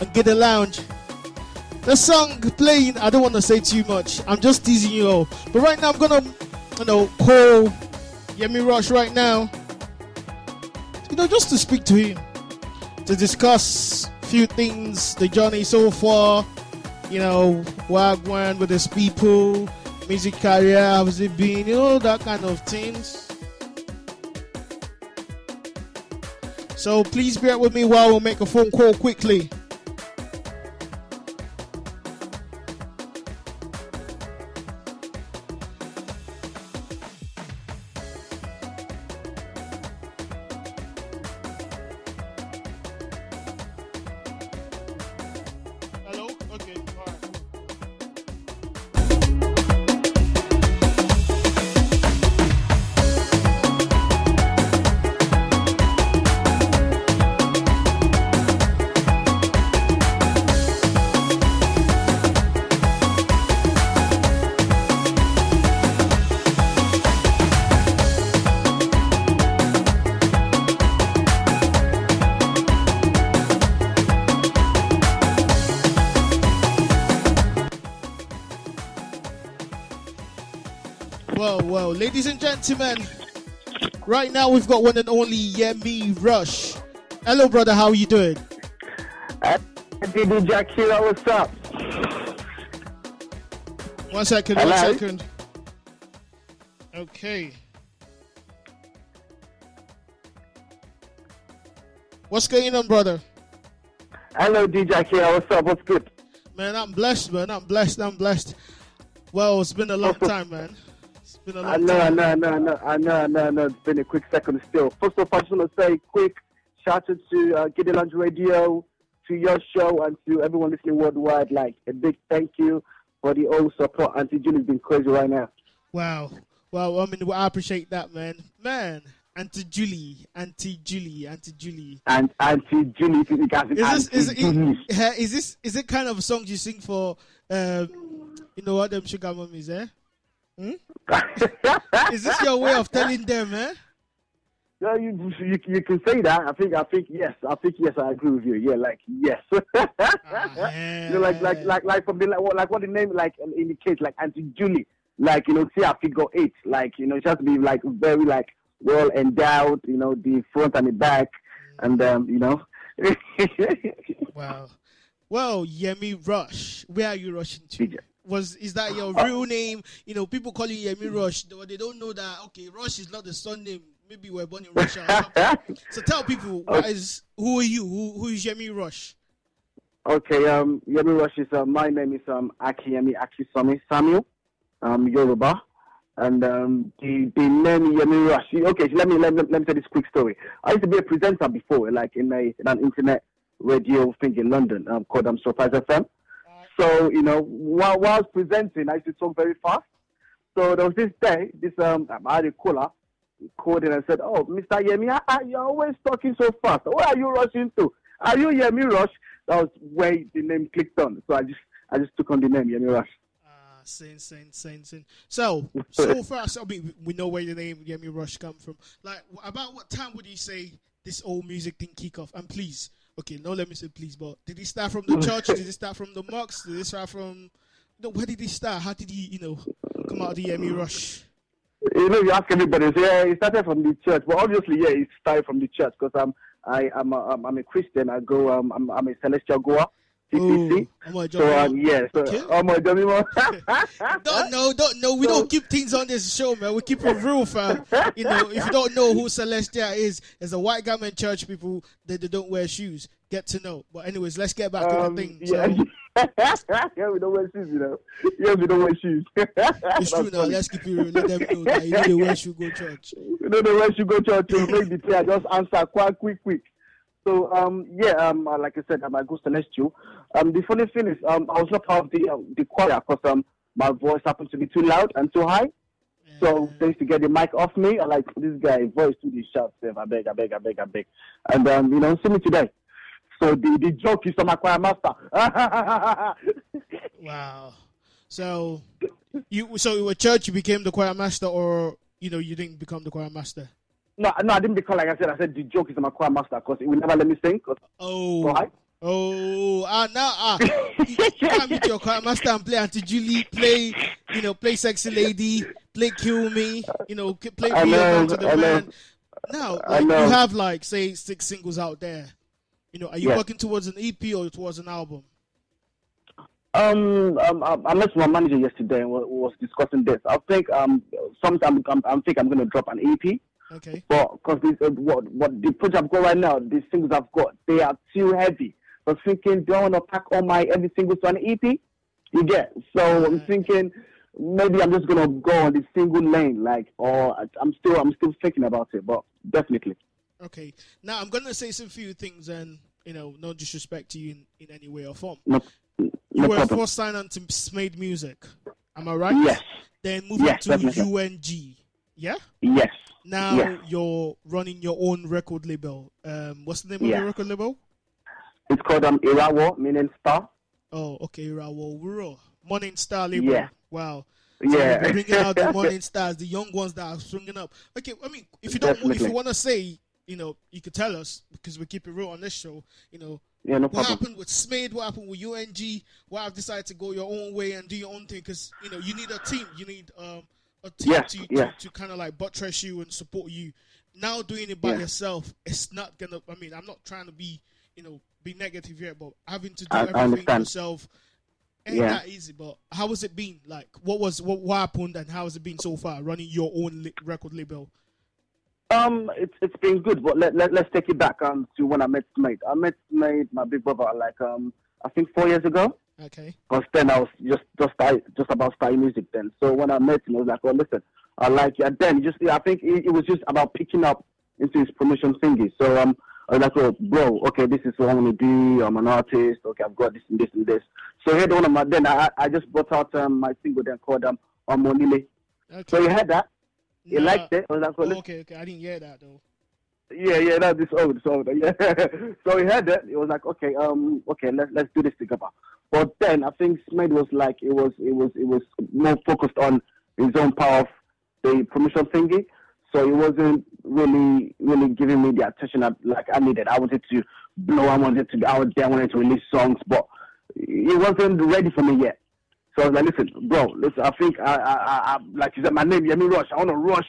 and get a lounge. The song playing, I don't want to say too much. I'm just teasing you all. But right now, I'm gonna, you know, call Yemi Rush right now. You know, just to speak to him, to discuss few things, the journey so far. You know, Wagwan with his people, music career, how's it been? You know, that kind of things. So please bear with me while we make a phone call quickly. Gentlemen, right now we've got one and only Yemi Rush. Hello, brother. How are you doing? DJ Akira, what's up? One second. Hello? One second. Okay. What's going on, brother? Hello, DJ Akira, what's up? What's good? Man, I'm blessed, man. I'm blessed. I'm blessed. Well, it's been a long time, man. I know, I know, I know, I know, I know, I know, I know. It's been a quick second still. First of all, I just want to say quick shout out to uh, Radio, to your show, and to everyone listening worldwide. Like a big thank you for the old support. Auntie Julie's been crazy right now. Wow. Well, I mean, I appreciate that, man. Man, Auntie Julie, Auntie Julie, Auntie Julie. And Auntie Julie, if you guys, Is this is, is, uh, is this is it kind of songs you sing for? Um, you know what them sugar mummies, eh? Hmm? is this your way of telling them, eh? Yeah, you, you you can say that. I think I think yes. I think yes. I agree with you. Yeah, like yes. you know, like like like like from the like what like what the name like indicates like Auntie Julie. Like you know, see a figure eight. Like you know, just be like very like well endowed. You know, the front and the back, and um, you know. wow. Well, Yemi Rush, where are you rushing to? Was is that your real name? You know, people call you Yemi Rush, but they don't know that. Okay, Rush is not the surname. maybe we're born in Russia. So tell people, what is who are you? Who who is Yemi Rush? Okay, um, Yemi Rush is uh, my name is um Akiyemi Akisomi Samuel, um Yoruba, and um the the name Yemi Rush. Okay, so let me let, me- let me tell this quick story. I used to be a presenter before, like in a in an internet radio thing in London, um, called um Surprise FM. So you know, while, while I was presenting, I used to talk very fast. So there was this day, this um, I had a caller called in and said, "Oh, Mr. Yemi, you're always talking so fast. Where are you rushing to? Are you Yemi Rush?" That was where the name clicked on. So I just I just took on the name Yemi Rush. Ah, sin, sin, sin, sin. So, so far, so, I mean, we know where the name Yemi Rush come from. Like, about what time would you say this old music thing kick off? And please, okay, no, let me say please, but did it start from the church? did it start from the mosques? Did it start from? No, where did it start? How did he, you know, come out of the Yemi Rush? You know, you ask everybody, say, yeah, it started from the church. But obviously, yeah, it started from the church because I'm I I'm, I'm a Christian. I go um I'm, I'm a celestial goer. CCC. I'm a So um, yeah, so I'm a Jomimo. don't know, don't know. We don't keep things on this show, man. We keep it real, fam. You know, if you don't know who Celestia is, as a white garment church people that they don't wear shoes. Get to know. But anyways, let's get back Um, to the thing. yeah. So, yeah, we don't wear shoes, you know. Yeah, we don't wear shoes. it's true now. Let's keep it real. Let them know that you know they wear shoe go church. You know the way you go church to make the prayer just answer quite quick, quick. So um yeah um uh, like I said um, I go celestial. Um the funny thing is um I was not part of the uh, the choir because um my voice happened to be too loud and too high. So they used to get the mic off me. I like this guy voice to the shout, Save, I beg, I beg, I beg, I beg. And um you know see me today. So the the joke is on my choir master. Wow. So you so you were church, you became the choir master, or you know you didn't become the choir master. no, no, I didn't become like I said. I said the joke is on my choir master because he would never let me sing. Oh. so. Oh, ah, now ah, you can't meet your choir master and play Auntie Julie, play, you know, play Sexy Lady, play Kill Me, you know, play I know, to the I know. Man. Now, I like, know. you have like say six singles out there. You know, are you Yeah. working towards an EP or towards an album? Um, um, I, I met my manager yesterday and we was discussing this. I think um, sometime I'm, I think I'm going to drop an EP. Okay. But because uh, what what the project I've got right now, these singles I've got, they are too heavy. Was thinking, do I want to pack all my every single an EP? You get. So I'm thinking maybe I'm just gonna go on the single lane, like, or I'm still I'm still thinking about it, but definitely. Okay. Now I'm gonna say some few things, and you know, no disrespect to you in, in any way or form. No, You were problem. first signed on to Smade Music. Am I right? Yes. Then moving Yes, to definitely. UNG. Yeah. Yes. Now Yes. you're running your own record label. Um, what's the name of your record label? It's called um Irawo, meaning star. Oh, okay, Rawo Wuro. Morning Star label. Yeah. Wow. Yeah. So you're bringing out the morning stars, the young ones that are swinging up. Okay, I mean, if you don't, if you want to say, you know, you could tell us because we keep it real on this show. You know, Yeah, no what happened with Smade? What happened with UNG? Why have decided to go your own way and do your own thing? Because you know, you need a team. You need um, a team Yes, to, yes. to, to kind of like buttress you and support you. Now doing it by Yeah. yourself, it's not gonna. I mean, I'm not trying to be, you know, be negative here, but having to do I- I everything understand. yourself ain't Yeah. that easy. But how has it been? Like, what was what, what happened, and how has it been so far running your own li- record label? Um, it's it's been good, but let, let let's take it back um to when I met Smade. I met Smade, my big brother, like um I think four years ago. Okay. Because then I was just just start, just about starting music then. So when I met him, I was like, "Oh, listen, I like you." And then just I think it, it was just about picking up into his promotion thingy. So um, I was like, "Oh, bro, okay, this is what I'm gonna do. I'm an artist. Okay, I've got this and this and this." So he had one of my then I I just brought out um, my single then called um Omonile. So he had that. He Nah. liked it. Was like, "Oh, okay, okay, I didn't hear that though. yeah, yeah, that's this old, this old. Yeah. so he heard that. It was like, okay, um, okay, let's let's do this together. But then I think Smith was like, it was it was it was more focused on his own power of the promotion thingy. So it wasn't really really giving me the attention that like I needed. I wanted to blow. I wanted to be out there. I wanted to release songs, but it wasn't ready for me yet. So I was like, listen, bro, listen. I think I, I, I, I like you said, my name, Yemi Rush. I want to rush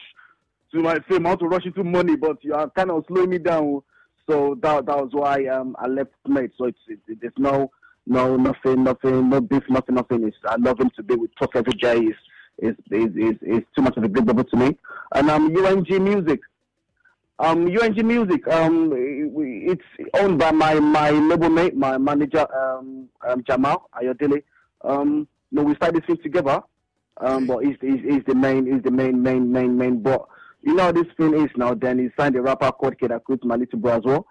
to my fame. I want to rush into money, but you are kind of slowing me down. So that that was why um I left Mate. So it's it, it, there's no no nothing nothing no beef nothing nothing. It's I love him to be with talk every day. Is is is is is too much of a big brother to me. And um UNG music. Um, UNG Music. Um, it's owned by my my label mate, my manager, um, um Jamal Ayodele. Um, no, we started this thing together. Um, but he's, he's he's the main he's the main main main main. But you know this thing is now. Then he signed a rapper called Kid Akut, my little bro as well.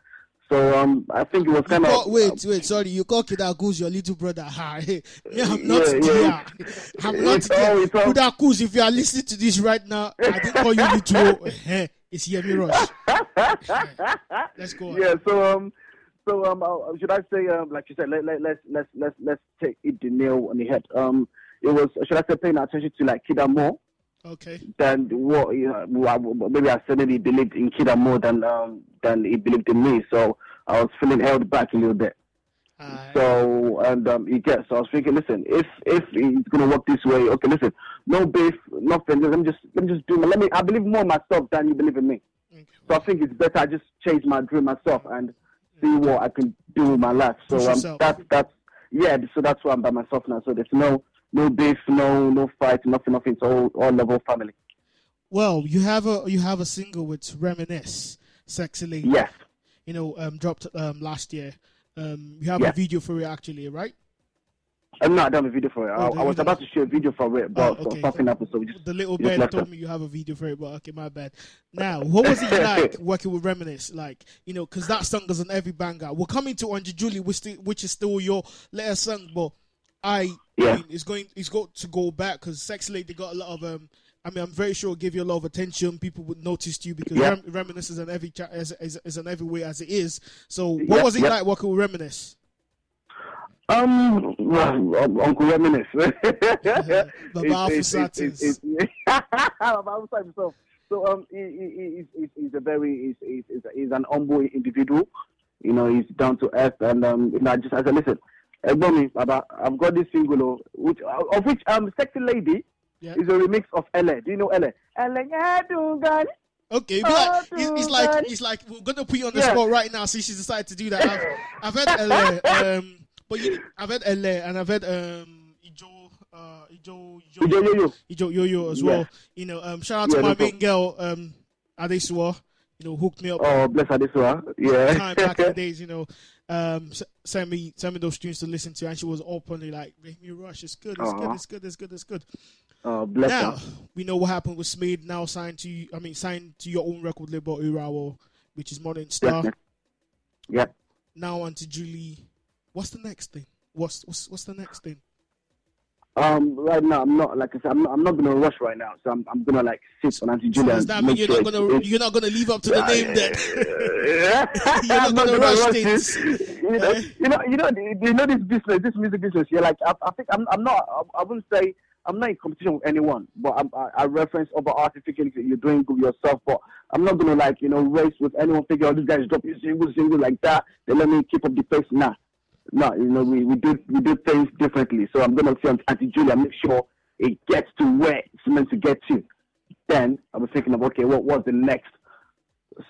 So um, I think it was kind call, of wait, wait, sorry. You call Kidakus your little brother. Ha, hey, me, I'm not Yeah, there. yeah. I'm not It's all- it's there. all- Kidakus, if you are listening to this right now, I didn't call you little. It's Yemi Rush. Let's go. on. yeah. So um, so um, uh, should I say um, like you said, let let let's let's let's let's take it the nail on the head. Um, it was should I say paying attention to like Kida more Okay. than what you know, maybe I said that he believed in Kida more than um than he believed in me. So I was feeling held back a little bit. So and um, he gets. So I was thinking, listen, if if he's gonna work this way, okay, listen, no beef, nothing. Let me just let me just do. My, let me. I believe more in myself than you believe in me. So I think it's better I just change my dream myself and see what I can do with my life. So um, that's that's yeah. So that's why I'm by myself now. So there's no no beef, no no fight, nothing, nothing. It's all all level family. Well, you have a you have a single with Reminisce, Sexy Lady. Yes. You know, um, dropped um last year. Um, you have Yeah. a video for it actually, right? I'm not done a video for it. I, Oh, the I was about to shoot a video for it, but Oh, okay. something happened, so we just The little just told it. me you have a video for it, but okay, my bad. Now, what was it like working with Reminisce? Like, you know, because that song is on every banger. We're coming to Auntie Julie, which, which is still your letter song, but I, Yeah. I mean, it's going, it's got to go back because Sex Lady got a lot of um. I mean, I'm very sure it give you a lot of attention. People would notice you because Yeah. Rem- Reminisce is on every cha- is, is, is on every way as it is. So, what Yeah, was it yeah. like working with Reminisce? Um, well, um, Uncle Reminisce. It's- Alpha Baba Alpha himself. So um, he, he, he, he's, he's, he's a very he's, he's, he's an humble individual. You know, he's down to earth, and um, you know, I just I said, listen, Ẹ̀gbọ́n mi, Baba, I've got this single, oh, which of which um, sexy lady is a remix of Elle. Do you know? Elle, yeah, do Okay, but like, it's, it's like it's like we're gonna put you on the Yeah. spot right now since she's decided to do that. I've, I've heard LA, um, but you, I've heard LA and I've heard um, Ijo, uh, Ijo, Ijo, Ijo Yo-Yo. Ijo Yo-Yo as Yeah. well. You know, um, shout out to my no main girl, um, Adesua. You know, hooked me up. Oh, bless her, this one. Yeah. Time back in the days, you know, um, send me send me those tunes to listen to, and she was openly like, "Make me rush. It's good. It's good. It's good. It's good. It's good." Oh, bless now her. we know what happened with Smith. Now signed to, I mean, signed to your own record label, Irawo, which is Modern Star. Yeah. Now on to Julie. What's the next thing? What's what's what's the next thing? Um, right now I'm not like I said, I'm not, I'm not gonna rush right now, so I'm, I'm gonna like sit on Auntie So does that mean you're sure not gonna it's- you're not gonna leave up to the Yeah, name then? you're I'm not gonna rush this. things. You know, you know, you know, you know this business, this music business. You're like, I, I think I'm, I'm not. I, I wouldn't say I'm not in competition with anyone, but I'm, I, I reference other artists thinking that you're doing good yourself. But I'm not gonna like, you know, race with anyone. Thinking, oh, this guy's dropping single, single like that. They let me keep up the pace. Nah, no, you know, we, we do we do things differently. So I'm gonna say Auntie Julia, make sure it gets to where it's meant to get to. Then I was thinking of okay, what was the next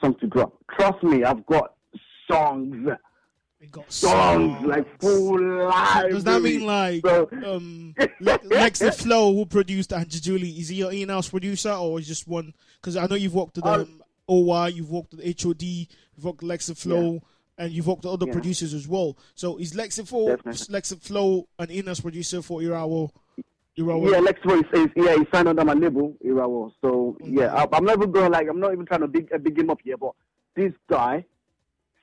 song to drop? Trust me, I've got songs. We got songs like full live. Does that mean like um Le- Lex the Flow who produced Auntie Julie? Is he your in-house producer or is just one? Because I know you've worked with um, OY, you've worked with HOD, you've worked with Flow, and you've worked with other Yeah. producers as well. So is Lex the Flow, Definitely. Lex the Flow an in-house producer for Irawo? Irawo? Yeah, Lex Roy says yeah, he signed under my label, Irawo. So yeah, I, I'm not even going like I'm not even trying to big uh, big him up here, but this guy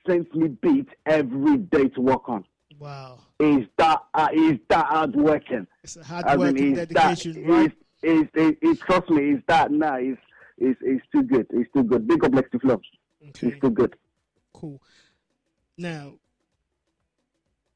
sends me beats every day to work on. Wow, is that uh, he's that hard working. it's a hard I work mean, dedication, that, right? Trust me, he's that now. He's, he's, he's too good. He's too good. Big up Lex the Flow. He's too good. Cool. Now,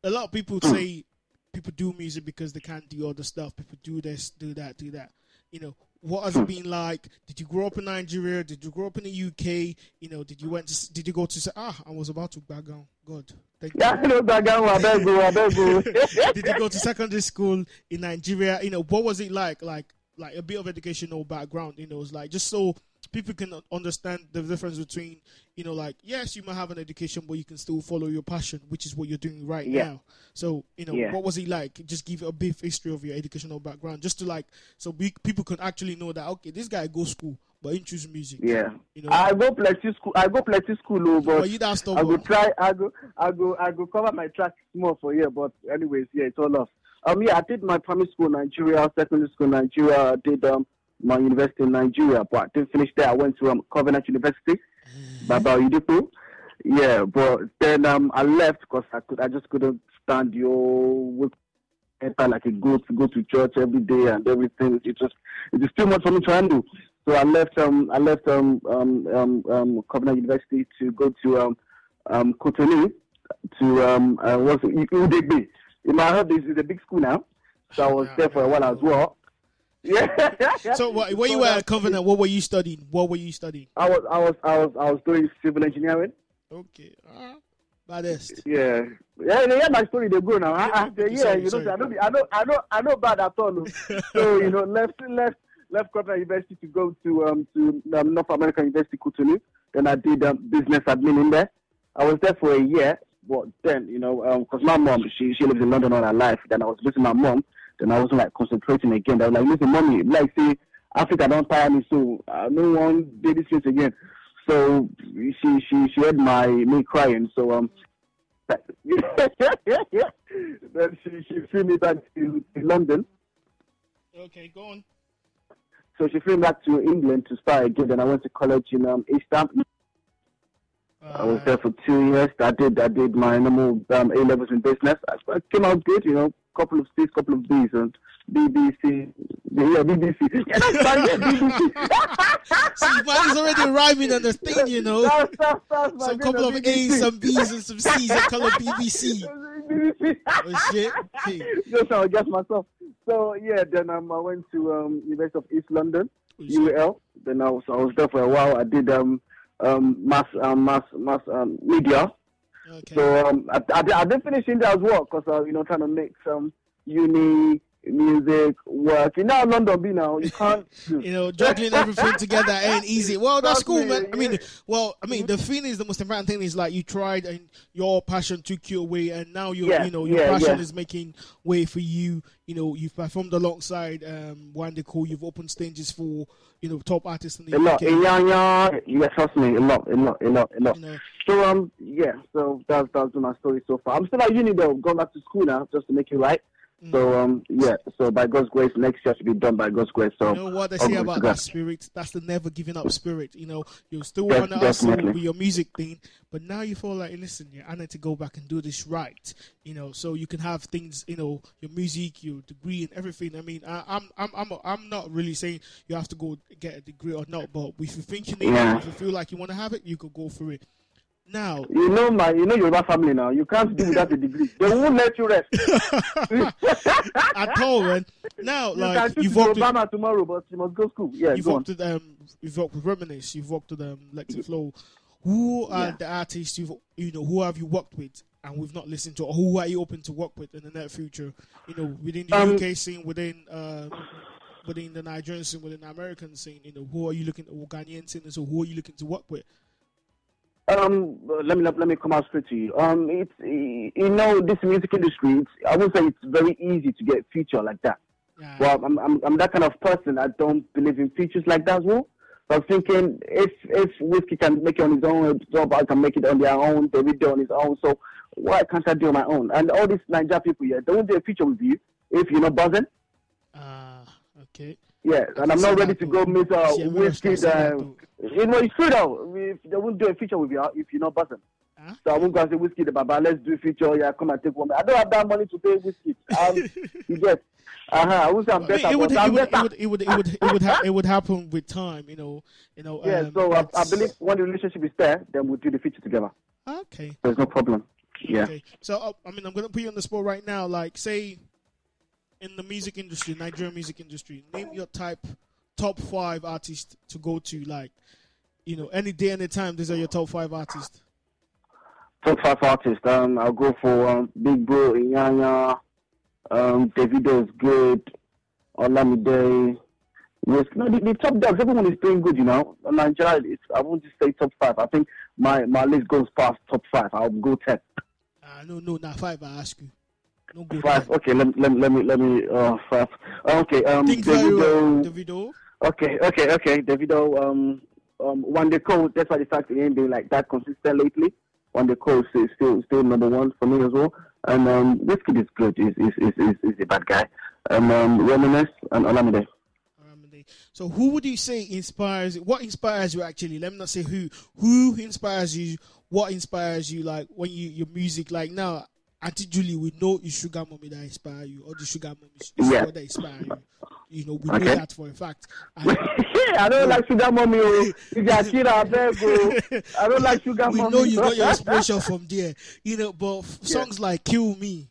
a lot of people Hmm. say people do music because they can't do other stuff. People do this, do that, do that. You know, what has it been like? Did you grow up in Nigeria? Did you grow up in the UK? You know, did you went to? Did you go to? say, Ah, I was about to back down. God, thank you. Yeah, no, Dagan, I beg you, I beg you. did you go to secondary school in Nigeria? You know, what was it like? Like, like a bit of educational background. You know, it's like just so people can understand the difference between, you know, like yes, you might have an education, but you can still follow your passion, which is what you're doing right Yeah. now. So, you know, Yeah. what was it like? Just give a brief history of your educational background, just to like, so we, people can actually know that okay, this guy goes school, but into music. Yeah. You know, I go plenty school. I go plenty school, oh, but But you don't stop I go try. I go. I go. I go cover my track more for here. But anyways, yeah, it's all off. Um, yeah, I did my primary school Nigeria, secondary school Nigeria. I did um my university in Nigeria, but I didn't finish there. I went to um Covenant University, Baba Udipo. Yeah, but then um I left because I could. I just couldn't stand your enter like a goat to go to church every day and everything. It just it is too much for me to handle. So I left um I left um um um, um Covenant University to go to um um Cotonou to um uh, what's it Udegbe. You might heard this is a big school now. So I was there for a while as well. Yeah. so what, when you were at Covenant, what were you studying? What were you studying? I was I was I was I was doing civil engineering. Okay. Uh, baddest. Yeah. Yeah, they hear my story, they go now. Ah, okay, yeah, sorry, you know, sorry. I know, I know, I know, I know bad at all. so you know, left, left, left Covenant University to go to um to um, North American University Cotonou. Then I did um, business admin in there. I was there for a year, but then you know, um, cause my mom she she lives in London all her life. Then I was visiting my mom. Then I wasn't like concentrating again. I was like, listen, mommy, like see, Africa don't tire me, so I don't want place again. So she she she heard my me crying. So um then she, she flew me back to, to London. Okay, go on. So she flew me back to England to start again. Then I went to college in um, East Hampton. I was there for two years. I did I did my normal um, A levels in business. I, I came out good, you know, couple of C's, couple of B's, and BBC. Yeah, BBC. Yeah, that's fine. BBC. See, man is already rhyming on the thing, you know. That's, that's, that's Some couple of BBC. A's, some B's, and some C's and color BBC. Oh shit. Hey. Just how I guess myself. So yeah, then um, I went to um, University of East London, UL. Then I was I was there for a while. I did um um mass um, mass mass um, media. So um I, I, did- I didn't finish in there as well because uh, you know trying to make some uni music work. You know London be now. You can't. You know, juggling everything together ain't easy. Well, that's cool, man. I mean, well, I mean, the thing is, the most important thing is like you tried and your passion took you away, and now you, Yeah, you know, your yeah, passion yeah. is making way for you. You know, you've performed alongside um, Wande Coal. You've opened stages for you know top artists in the A lot, UK. yeah, yeah, yeah. Trust me, a lot, a lot, a lot, a lot. So um, yeah. So that's that's my story so far. I'm still at uni though, going back to school now, just to make it right. Mm. So um, yeah. So by God's grace, next year should be done by God's grace. So You know what they say about that spirit? That's the never giving up spirit. You know, you still Yes, want to hustle with your music thing, but now you feel like, listen, yeah, I need to go back and do this right. You know, so you can have things, you know, your music, your degree, and everything. I mean, I, I'm, I'm, I'm, I'm not really saying you have to go get a degree or not, but if you think you need Yeah. it, if you feel like you want to have it, you could go for it. Now, You know my, you know Yoruba family now. You can't do without a degree. They won't let you rest. at all, man. Now, you like you've to worked with, Obama tomorrow, but you must go school. Yeah, you've go on. worked with um, you've worked with Reminisce, you've worked with um, Lexi Flow. Who are Yeah. the artists you've you know who have you worked with and we've not listened to, or who are you open to work with in the near future? You know, within the Um, UK scene, within uh, within the Nigerian scene, within the American scene. You know, who are you looking or Ghanaian scene? So who are you looking to work with? Um, let me let me come out straight to you. Um, it's you know this music industry. It's, I would say it's very easy to get feature like that. Well, I'm, I'm I'm that kind of person. I don't believe in features like that as well. So I'm thinking if if Wizkid can make it on his own, job I can make it on their own. Davido on his own. So why can't I do on my own? And all these Niger people here, they won't do a feature with you if you're not buzzing. Ah, okay. Yeah, and I'm not ready to go meet uh, See, I'm gonna Wizkid. start seeing that Uh. You know, it's true though. If they won't do a feature with you if you're not buzzing. So I won't go and say Wizkid the baba. Let's do a feature. Yeah, come and take one. I don't have that money to pay Wizkid. Um, you get. Uh huh. I won't say I'm I mean, better. it would, it I'm would, better. it would, it would, it would, it would, ha- it would happen with time. You know, you know. yeah. um, so I, I believe when the relationship is there, then we'll do the feature together. Okay. There's no problem. Yeah. Okay. So uh, I mean, I'm gonna put you on the spot right now. Like, say, in the music industry, Nigerian music industry, name your type top five artists to go to. Like, you know, any day, any time. These are your top five artists. Top five artists. Um, I'll go for um, Big Bro, Iyanya, um, Davido is good, Olamide. Yes, no, the, the top dogs. Everyone is doing good, you know. Nigeria, it's, I won't just say top five. I think my, my list goes past top five. I'll go ten. Uh, no, no, not five. I ask you. No go Five. Okay, let, let, let me let me uh five. Okay, um, Think very well. Davido, Davido. Okay, okay, okay. Davido, um, um, Wande Coal. That's why the fact he ain't been like that consistent lately. Wande Coal is still still number one for me as well. And um, this kid is good. Is is is is, is a bad guy. Um, um, Reminisce and Olamide. So who would you say inspires? What inspires you actually? Let me not say who. Who inspires you? What inspires you? Like when you your music. Like now, Auntie Julie, we know it's Sugar Mommy that inspire you, or the Sugar Mommy is Yeah. that inspire you. You know, we Okay. know that for a fact. And I don't like sugar mommy. oh. It's Akira, I beg, oh. I don't like sugar we mommy. know you got your inspiration from there. You know, but f- songs like "Kill Me,"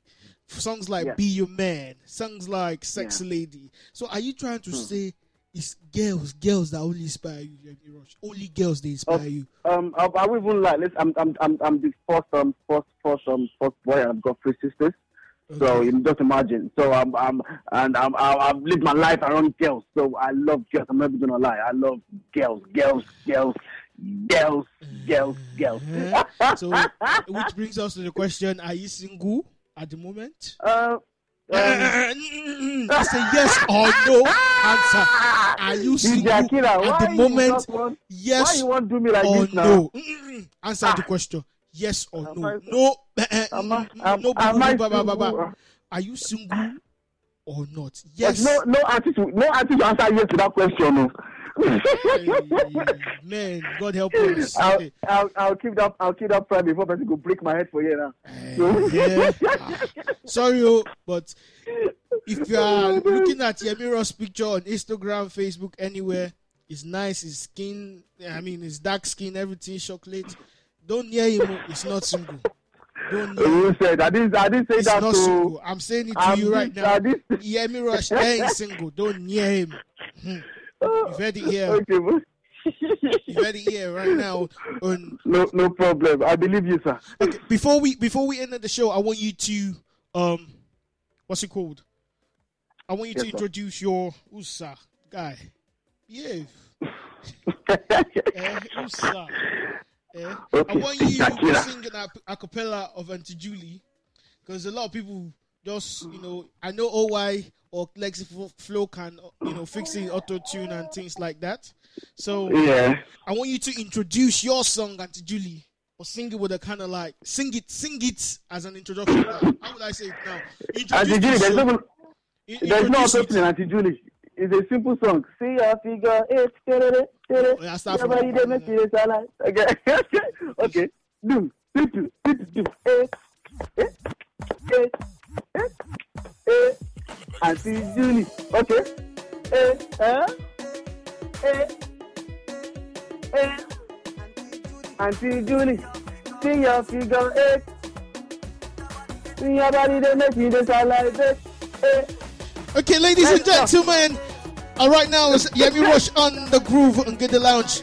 songs like Yeah. "Be Your Man," songs like "Sexy Lady." So, are you trying Hmm. to say it's girls, girls that only inspire you, Rush? Only girls they inspire Oh, you. Um, I, I even like. Listen, I'm, I'm, I'm, I'm the first, um, first, first, um, first boy, and I've got three sisters. So you just imagine. So I'm, I'm, and I'm, I've lived my life around girls. So I love girls. I'm never gonna lie. I love girls, girls, girls, girls, girls, girls. So, which brings us to the question: Are you single at the moment? Uh, Um, I say yes or no. Answer. Are you single Akira, at the moment? want- Yes why you want do me like or this now? no? Answer the ah. question. Yes or no? No. am- no. am I ba- ba- ba- ba. single? Are you single ah. or not? Yes. But no, no artist, no artist will answer yes to that question. No. Man, God help us. I'll, I'll, I'll keep that. I'll keep that private before person go break my head for you now. Yeah. Sorry, oh, but if you are looking at Yemi Rush picture on Instagram, Facebook, anywhere, it's nice. His skin, I mean, his dark skin, everything chocolate. Don't near him. oh, It's not single. Don't Who said? I didn't. I didn't say It's that not to. single. I'm saying it to I'm you right just- now. I didn't- Yemi Rush ain't single. Don't near him. Hmm. You've heard it here. Okay, but- You've heard it here right now. On no, no problem. I believe you, sir. Okay, before we before we end the show, I want you to um, what's it called? I want you Yes, to sir. introduce your USA guy. Yeah. eh, USA. Eh, I want you to sing an a, a cappella of Auntie Julie, because a lot of people just you know I know OY or lexiflo Flow can you know fixing auto tune and things like that. So Yeah. I want you to introduce your song, Auntie Julie, or sing it with a kind of like sing it, sing it as an introduction. How would I say it now? Auntie Julie, there's no, there's no opening, Auntie Julie. It's a simple song. See your figure tere. Oh, yeah, start Your from- body dey make you salad. Okay. okay. Do, do, do, do, do, do. Eh, eh, eh, eh, eh. Auntie Julie. Okay. Eh, eh, eh, eh. Auntie Julie. See your figure eight. See your body dey make you dey salad. Eh, eh. Okay, ladies and gentlemen, uh, right now is Yemi Rush on the groove and get the lounge.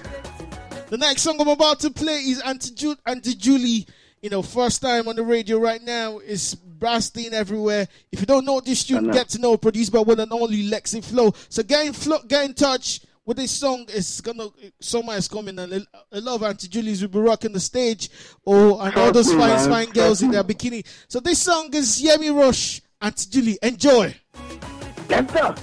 The next song I'm about to play is Auntie, Ju- Auntie Julie. You know, first time on the radio right now is blasting everywhere. If you don't know this tune, get to know. Produced by one and only Lexi Flow. So get in, flo- get in touch with this song. It's gonna summer is coming, and a- lot of Auntie Julies will be rocking the stage. Oh, and all those fine, fine girls in their bikini. So this song is Yemi Rush, Auntie Julie. Enjoy. Let's go.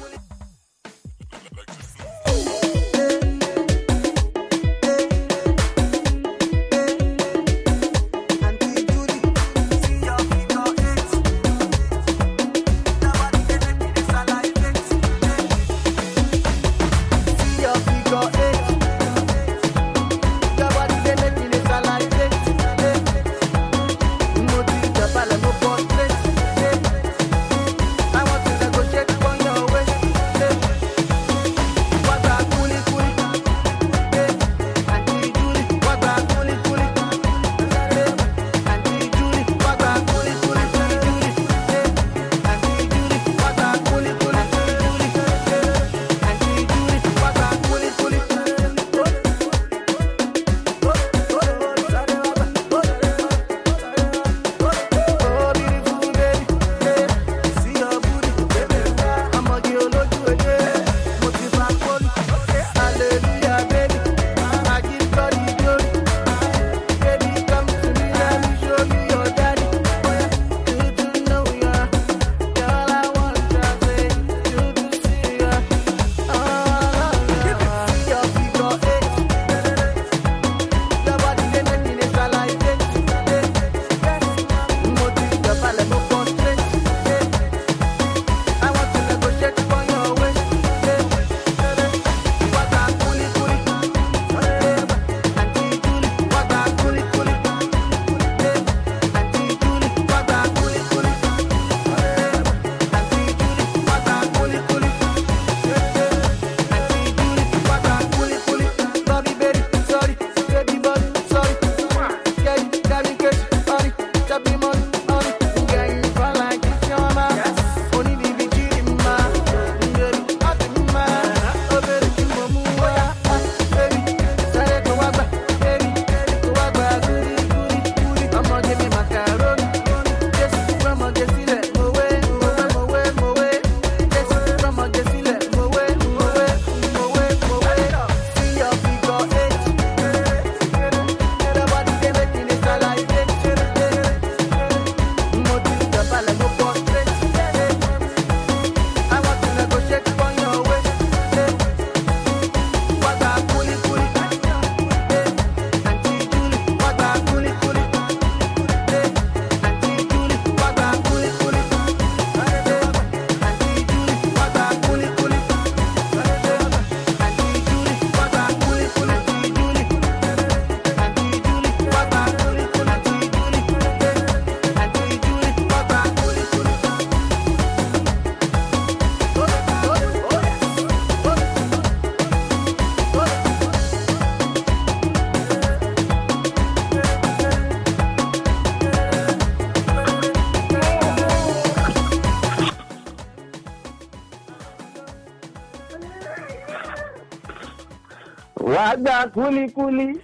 Gba kúlíkúlí.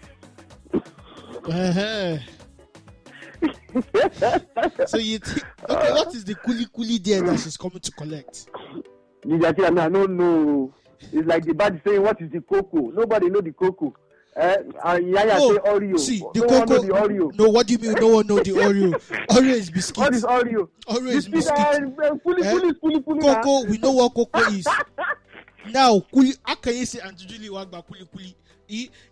Uh-huh. so you think okay, what is the kuli kuli there that she's coming to collect? DJ Akira, me, I don't know. It's like the bad saying, what is the cocoa? Nobody know the cocoa. Eh, and Yaya say Oreo. Oh, See, the no one know cocoa. the Oreo. No, what do you mean? No one know the Oreo. Oreo is biscuit. What is Oreo? Oreo is Biscuit, biscuit. uh, Kuli Eh? kuli kuli kuli. Cocoa, we know what cocoa is. now, kuli, can you say Auntie Julie wagba kuli kuli?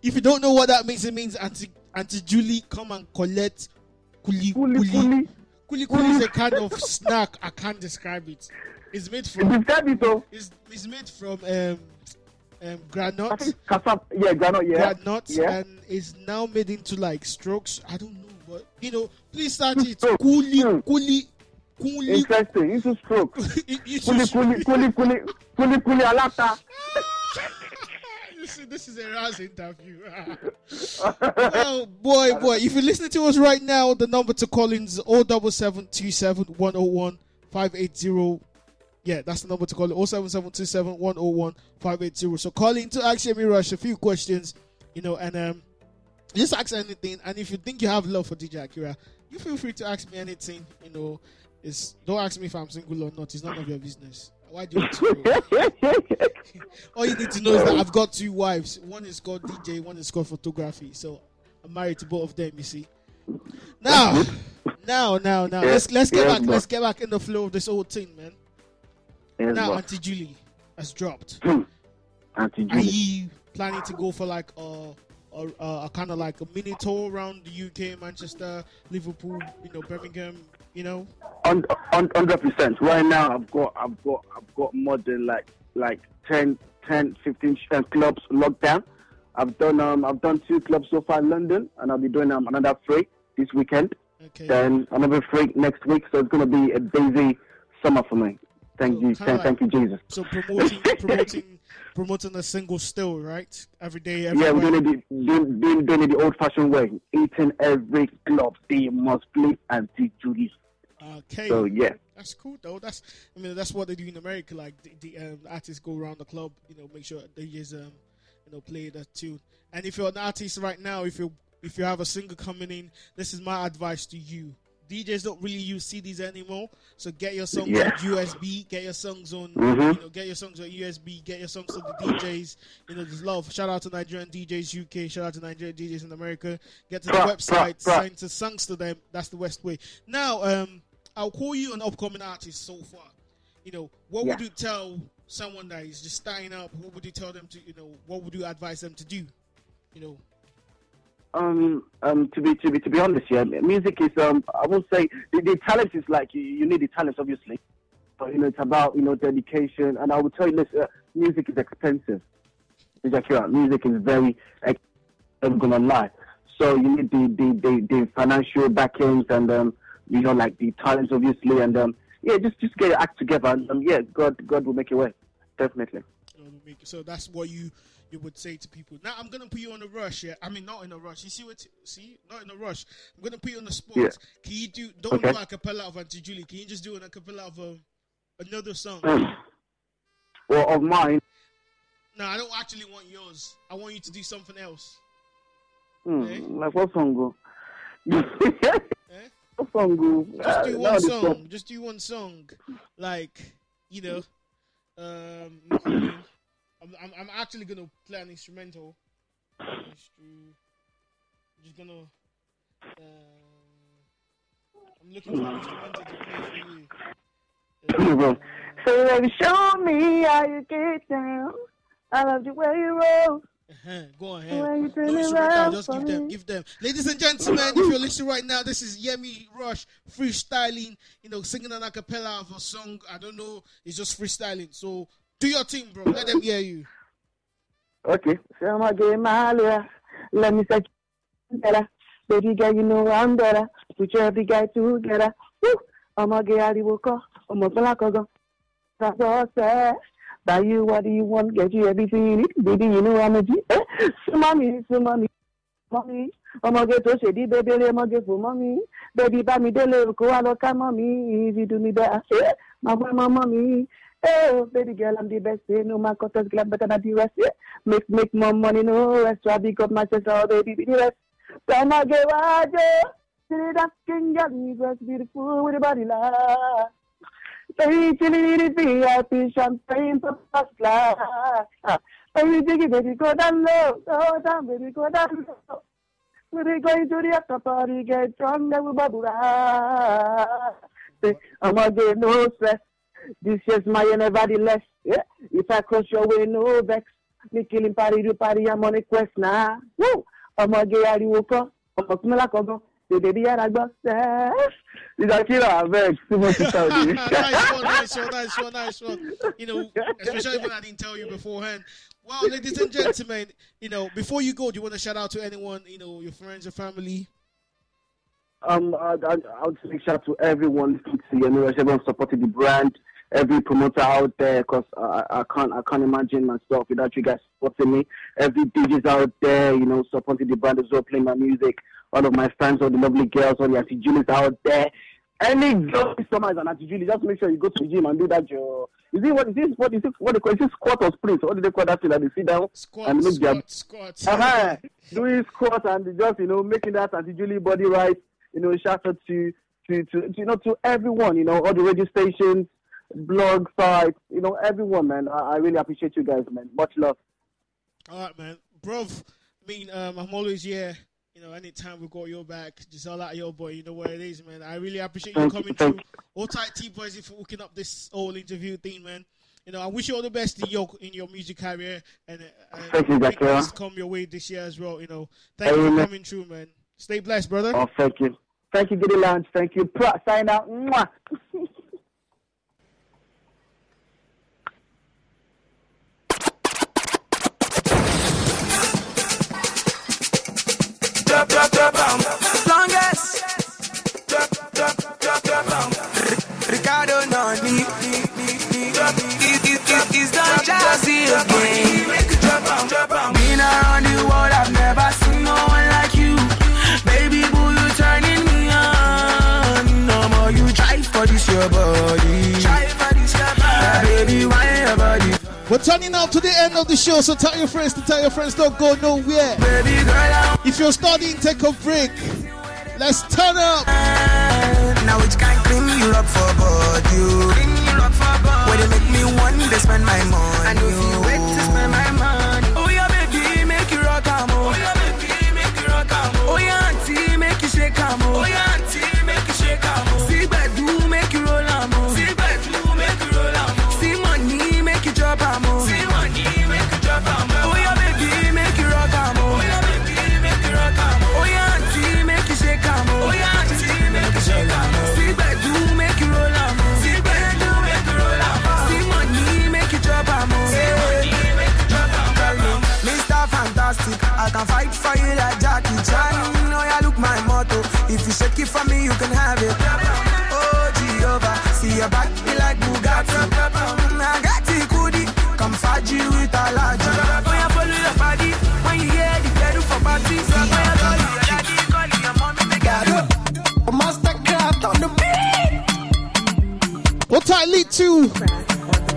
If you don't know what that means, it means Auntie, Auntie Julie come and collect kuli kuli. Kuli kuli, kuli is a kind of snack. I can't describe it. It's made from. Describe it though. It's, it's made from um, um, granite. Cassava, yeah, granite, yeah. Granite, Yeah. and is now made into like strokes. I don't know, but you know, please start it. Kuli kuli kuli. Interesting. Into stroke. Into Kuli kuli kuli kuli kuli kuli alata. You see, this is a Raz interview. oh boy, boy! If you're listening to us right now, the number to call in is 07727 101 580. Yeah, that's the number to call it 07727 101 580. So call in to ask Yemi Rush a few questions, you know, and um, just ask anything. And if you think you have love for DJ Akira, you feel free to ask me anything. You know, it's don't ask me if I'm single or not. It's none of your business. Why do you? All you need to know is that I've got two wives. One is called DJ, one is called photography. So I'm married to both of them, you see. Now, now, now, now, let's let's get Yes, back let's get back in the flow of this whole thing, man. Yes, now. Auntie Julie has dropped. Hmm. Auntie Are Julie. you planning to go for like a a, a, a kind of like a mini tour around the UK, Manchester, Liverpool, you know, Birmingham, you know? Un- un- Hundred percent. Right now, I've got, I've got, I've got more than like, like 10, 10 15 uh, clubs locked down. I've done, um, I've done two clubs so far in London, and I'll be doing um, another three this weekend. Okay. Then another three next week. So it's gonna be a busy summer for me. Thank you, kinda thank, thank you, Jesus. So promoting, promoting, promoting a single still, right? Every day, Yeah, everywhere. we're doing it, the- doing, doing, doing it the old-fashioned way. Eating every club, they must play Auntie Julie. Okay. So yeah. That's cool though. That's I mean that's what they do in America. Like the, the um, artists go around the club, you know, make sure they just um, you know, play that tune. And if you're an artist right now, if you if you have a single coming in, this is my advice to you. DJs don't really use CDs anymore, so get your songs Yeah. on USB, get your songs on, Mhm. you know, get your songs on USB, get your songs to the DJs. You know, there's love. Shout out to Nigerian DJs UK. Shout out to Nigerian DJs in America. Get to the website, sign to songs to them. That's the best way. Now, um, I'll call you an upcoming artist so far. You know, what would you tell someone that is just starting up? What would you tell them to, you know, what would you advise them to do? You know, Um, um, to be to be to be honest, yeah, music is um, I won't say the, the talent is like you, you need the talent, obviously, but you know it's about you know dedication, and I will tell you this: uh, music is expensive. Accurate. Music is very, I'm gonna lie. So you need the the, the, the financial backings and um, you know like the talents, obviously, and um, yeah, just just get your act together, and um, yeah, God God will make a way, definitely. you know, make- so that's what you you would say to people. Now I'm gonna put you on a rush. Yeah, I mean not in a rush. You see what? See, not in a rush. I'm gonna put you on the spot. Yeah. Can you do? Don't Okay. do a cappella of Auntie Julie. Can you just do an acapella of um, another song? Well, of mine. No, I don't actually want yours. I want you to do something else. Hmm, like what song go? what song go? Just do one song. Just do one song. Like, you know, um, I'm, I'm, I'm actually gonna play an instrumental. Instru- just gonna. Uh, I'm looking for an instrumental to play for you. So baby, show me how you get down. I love the way you roll. Uh-huh. Go on, The way you ahead. turn No it instrumental, around just give them, give them. Ladies and gentlemen, if you're listening right now, this is Yemi Rush freestyling, you know, singing an acapella of a song. I don't know, it's just freestyling. So do your thing, bro. Let them hear you. Okay. So I'm gonna get my lawyer. Let me say better. Baby girl, you know I'm better. Put your big guy together. Woo! I'm gonna get out of the I'm gonna feel like a go. That's all sad. Buy you what do you want? Get you everything you need. Baby, you know G. Eh? So mommy, so mommy, mommy. ọmọge tó ṣèdí bébèrè ọmọge fò mọ́ mi bébí bá mi délé kó wá lọ ká mọ́ mi ìdí mi bẹ́ẹ̀ ṣe màmá mọ́ mi. Oh, baby girl, I'm the best. No man contest, girl, I'm better than the rest. Yeah. Make make more money, no I big up my sister, oh, baby, be the rest. Then I get wide, See that skin girl, you just beautiful with a body like. The VIP champagne. We're going to the party, get drunk, and we'll bubble. Say, I'm gonna get no stress. This year's my nevertheless. Yeah. If I cross your way, no vex. Me killing party to party, I'm on a quest now. Woo! ọmọ gé ariwo kan ọkọ tí mo lákọọgán tètè bí yàrá gbọ sẹẹ ìdákìlọ abeg tí mo ti sọ ní. nice one, nice one, nice one, nice one. You know, especially when I didn't tell you beforehand. Well, ladies and gentlemen, you know, before you go, do you want to shout out to anyone, you know, your friends, your family? um, I, I, I would say shout out to everyone, you know, everyone supporting the brand, every promoter out there, because I, I can't, I can't imagine myself without you guys supporting me. Every DJs out there, you know, supporting the brand as well, playing my music. All of my fans, all the lovely girls, all the Auntie Julies out there. Any girl this summer is an Auntie Julie, just make sure you go to the gym and do that. Your is it what is this? What is it? What they call is it squat or sprint? What do they call that thing that they sit down Squat, and make their squat, squat. uh-huh. doing squat and just you know making that Auntie Julie body right. You know, shout out to to, to, to you know to everyone. You know, all the radio stations, blog sites. You know, everyone, man. I, I really appreciate you guys, man. Much love. All right, man. Bro, I mean, um, I'm always here. You know, anytime we got your back, just all out your boy. You know what it is, man. I really appreciate you coming through. All tight T boys for hooking up this whole interview thing, man. You know, I wish you all the best in your in your music career and, uh, and Thank you, big things come your way this year as well. You know, thank you for coming through, man. Stay blessed, brother. Oh, thank you. Thank you, Giddy Lounge. Thank you. Sign out. Ricardo Nani. Is that jazzy again? Been around the world, I've never seen no one like you. Baby boo, you turning me on. No more you try for this your body. Try for this your body. Baby, why your body? We're turning out to the end of the show, so tell your friends to tell your friends don't go nowhere. Baby girl, If you're studying, take a break. Let's turn up. Now which can clean you up for body? Clean you up for body. Where they make me want to spend my money.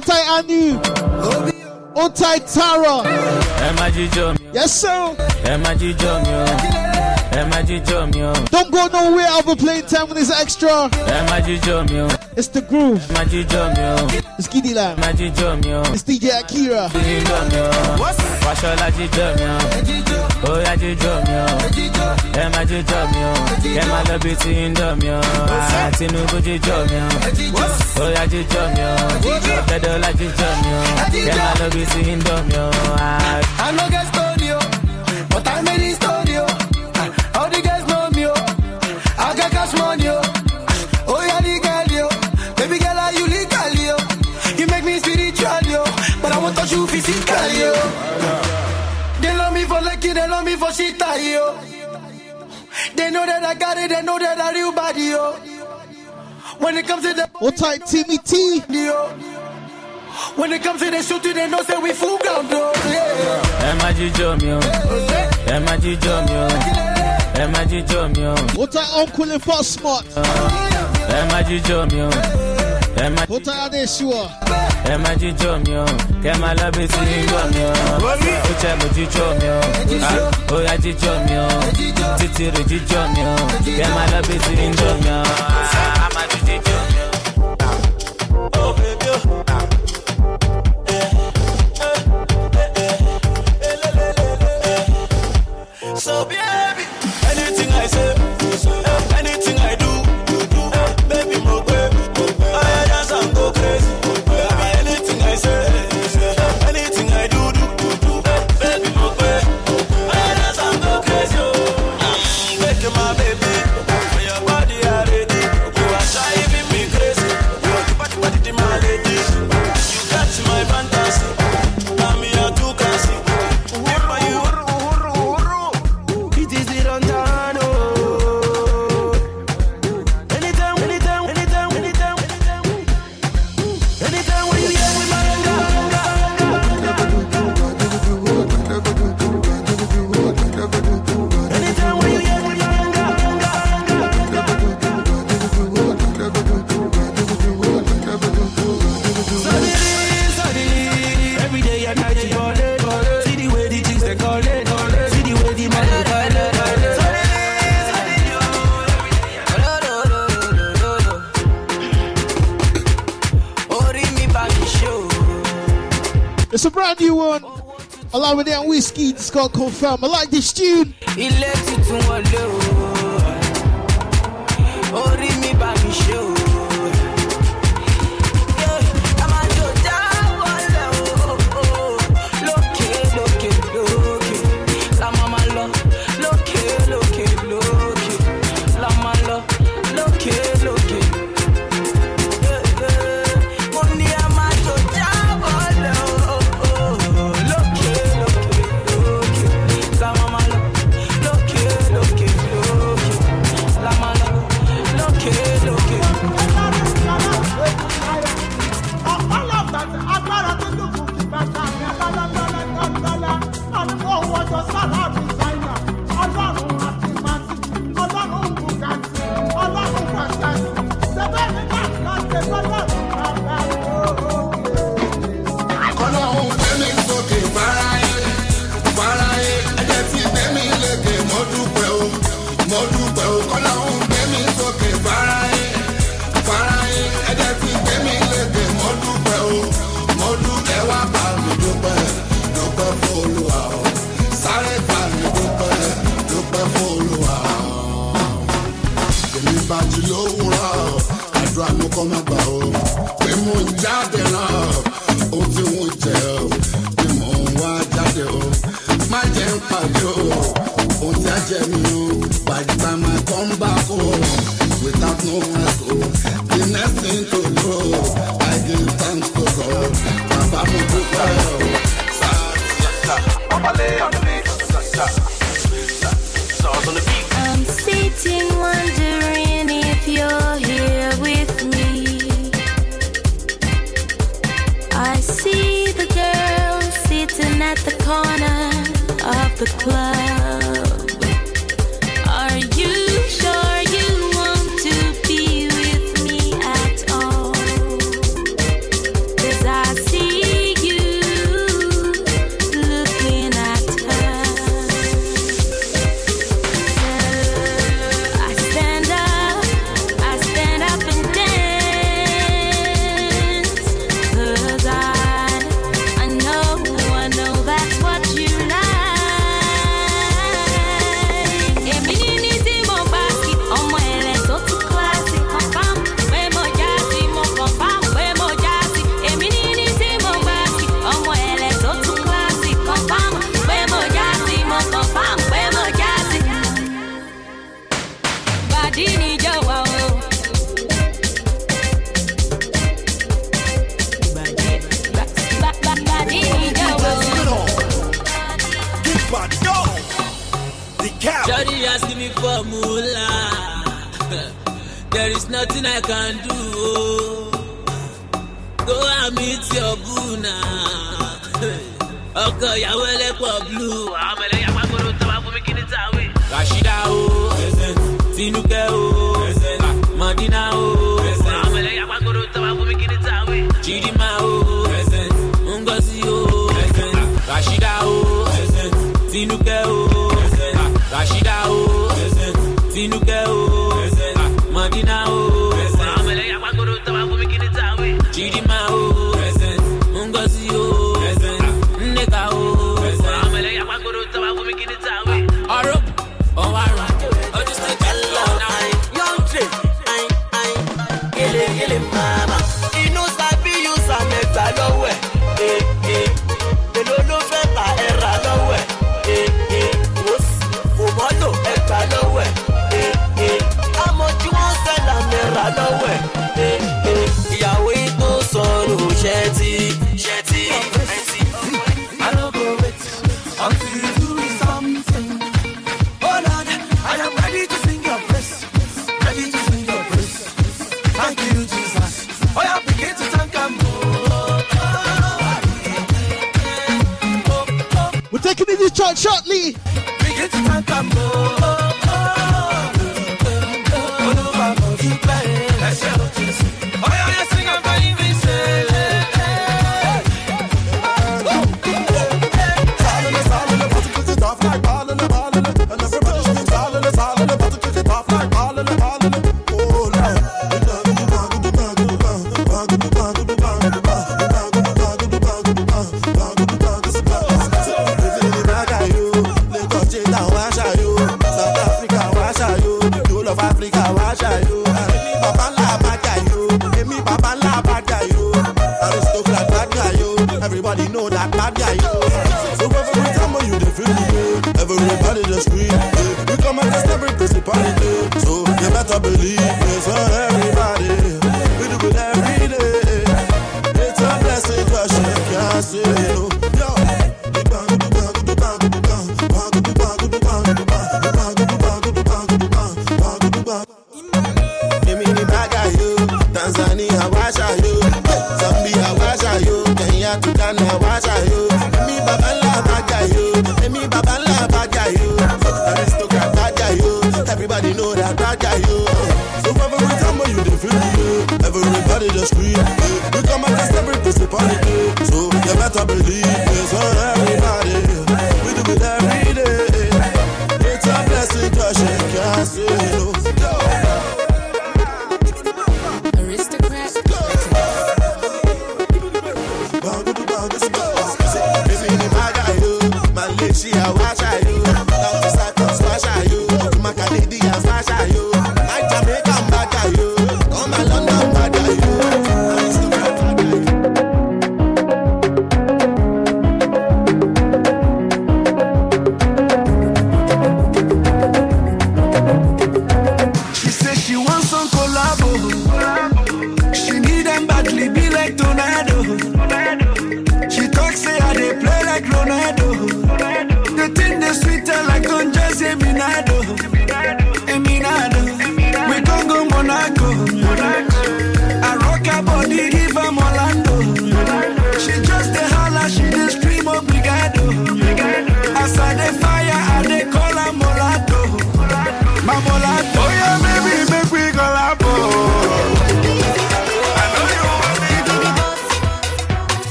Tight Anu? Tight Tara? ẹ má jíjọ mi Yes, sir. Ẹ má jíjọ mi o ẹ má jíjọ mi o Don't go nowhere. I'll be playing 10 minutes extra. ẹ má jíjọ mi o It's the groove. ẹ má jíjọ mi o It's Giddy ẹ Lamb. má jíjọ mi o It's DJ Akira. jíjọ mi o wàṣọlá jíjọ mi o ó yá jíjọ mi o ẹ má jíjọ mi o ẹ má lọ bí tí ń dọ̀ mi o Ah, Tinubu jíjọ mi o ó yá jíjọ mi o Ọ̀tẹ́dọ́lá jíjọ mi o ẹ má lọ bí tí ń dọ̀ mi o. Ah, I no get studio, but I made it cosita, yo. They know that I got it, they know that I real yo. When it comes to the. What type, TBT? When it comes to the shooting, they know that we full ground, yo. Yeah. Emma Jijomio. What type, Uncle Fox Smart? Emma ó tá a dé sú ọ. ẹ má jíjọ mi o kẹ má lábẹ́ sí yíyọ mi o. Ó jẹ́ mo jíjọ mi o. Ah, ó yá jíjọ mi o. Títí rè jíjọ mi o. Kẹ má lábẹ́. Scott confirm. I like this tune. He led you to. Pataca. Boom.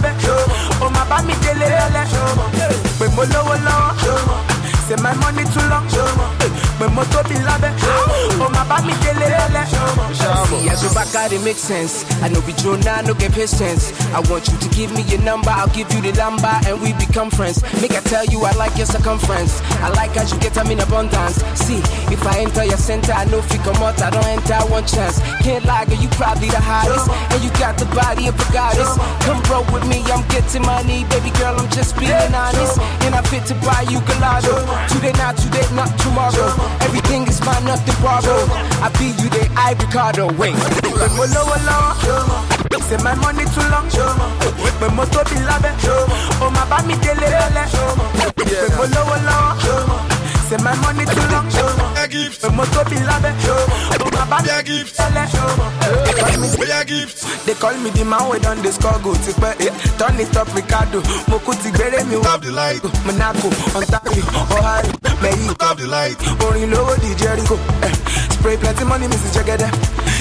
Oh my baby dele lele, show me. When mo show me. Say my money too long, When mo to labe, show me. Oh my baby dele lele, show me. See, as your back out, it makes sense. I know we Jonah, no get patience. I want you to give me your number, I'll give you the number, and we become friends. Make I tell you, I like your circumference. I like as you get them in abundance. See, if I enter your center, I know if you come out, I don't enter one chance. Can't lie, girl, you probably the hottest, and you got the body of a goddess. Come roll with me, I'm getting money, baby girl, I'm just being honest. And I fit to buy you gelato. Today, not today, not tomorrow. Everything is mine, nothing borrowed. I be you, they I Ricardo. Wait. When mo low low, say my money too long. When mo to be labe, oh my baby dele lele. When mo low low, say my money too long. When mo to be labe, oh my baby lele. They call me the man we done the score go to pay. Turn it up Ricardo, mo kú ti gbére mi Stop the light. Monaco, Ontario, Ohio, Mexico. Stop the light. Orin lówó di Jericho. Eh, Spray plenty money, Mrs. Jagede.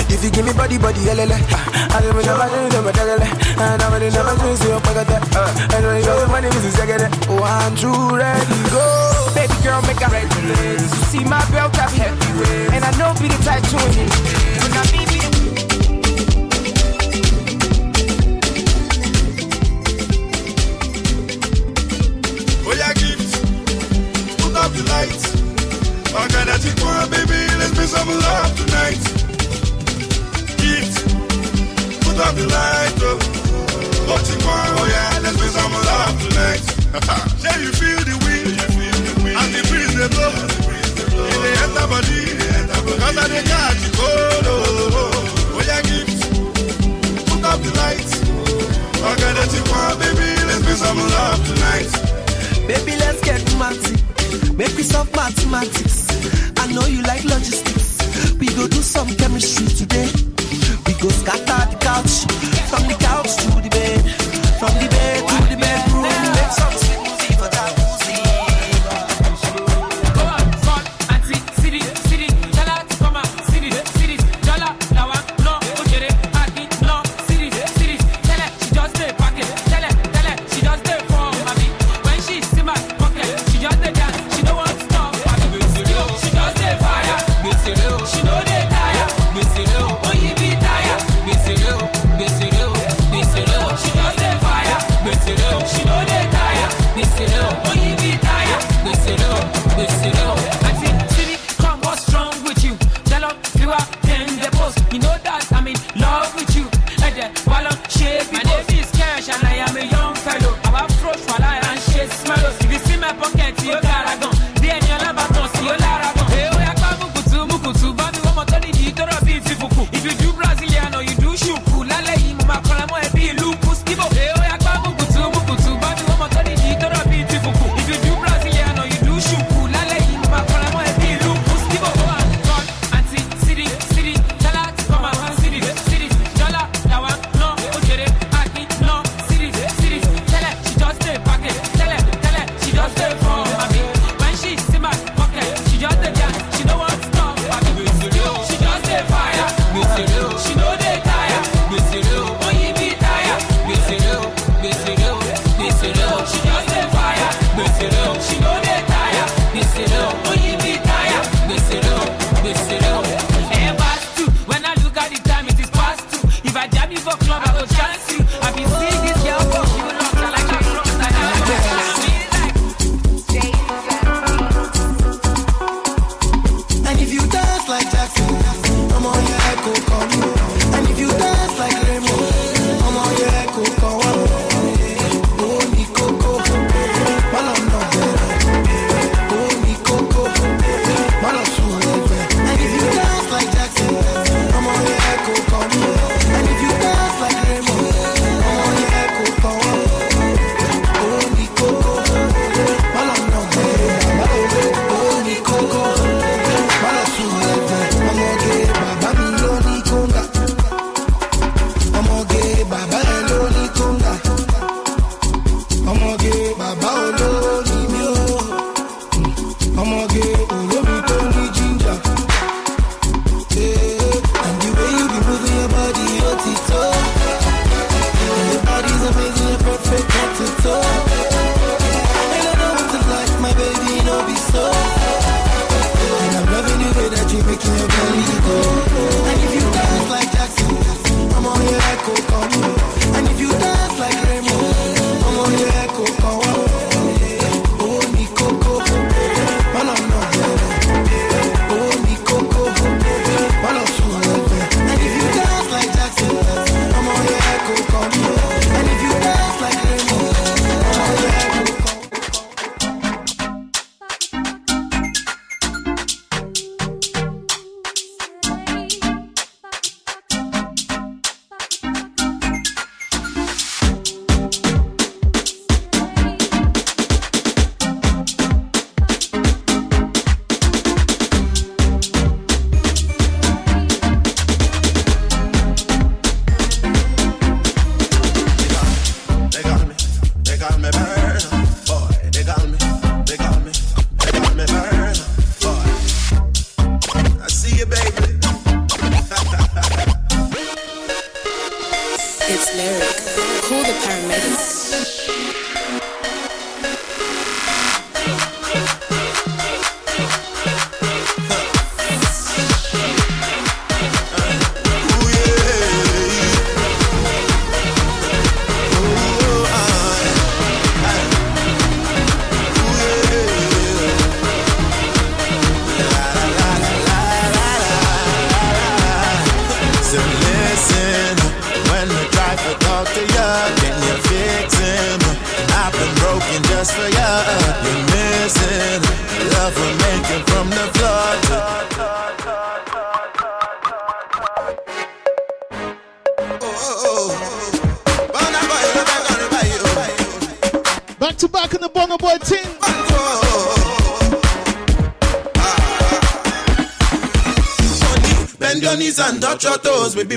If you give me body, body, helele. I don't never do never dagele. I never do never do see your pocket. I don't know money, Mrs. Jagede. One, two, ready, go. Baby girl, make a regulars. You see my belt, I'm heavyweight. And I know be the type to win. it. When I be be Oh yeah, gift. Put up the lights. Organic one, baby. Let's make some love tonight. Gift. Put up the light, oh. What you want? Oh yeah, let's make some love tonight. yeah, you feel the wind, you feel the wind, and the breeze they blow. In the enter body, cause I dey catch you cold. Oh oh, oh, oh, oh yeah, gift. Put up the lights. Oh, Organic one, baby. Let's make some love tonight. Baby, let's get matty. Make we solve mathematics. I know you like logistics. We go do some chemistry today. Go scatter the couch. From the couch to the bed. From the bed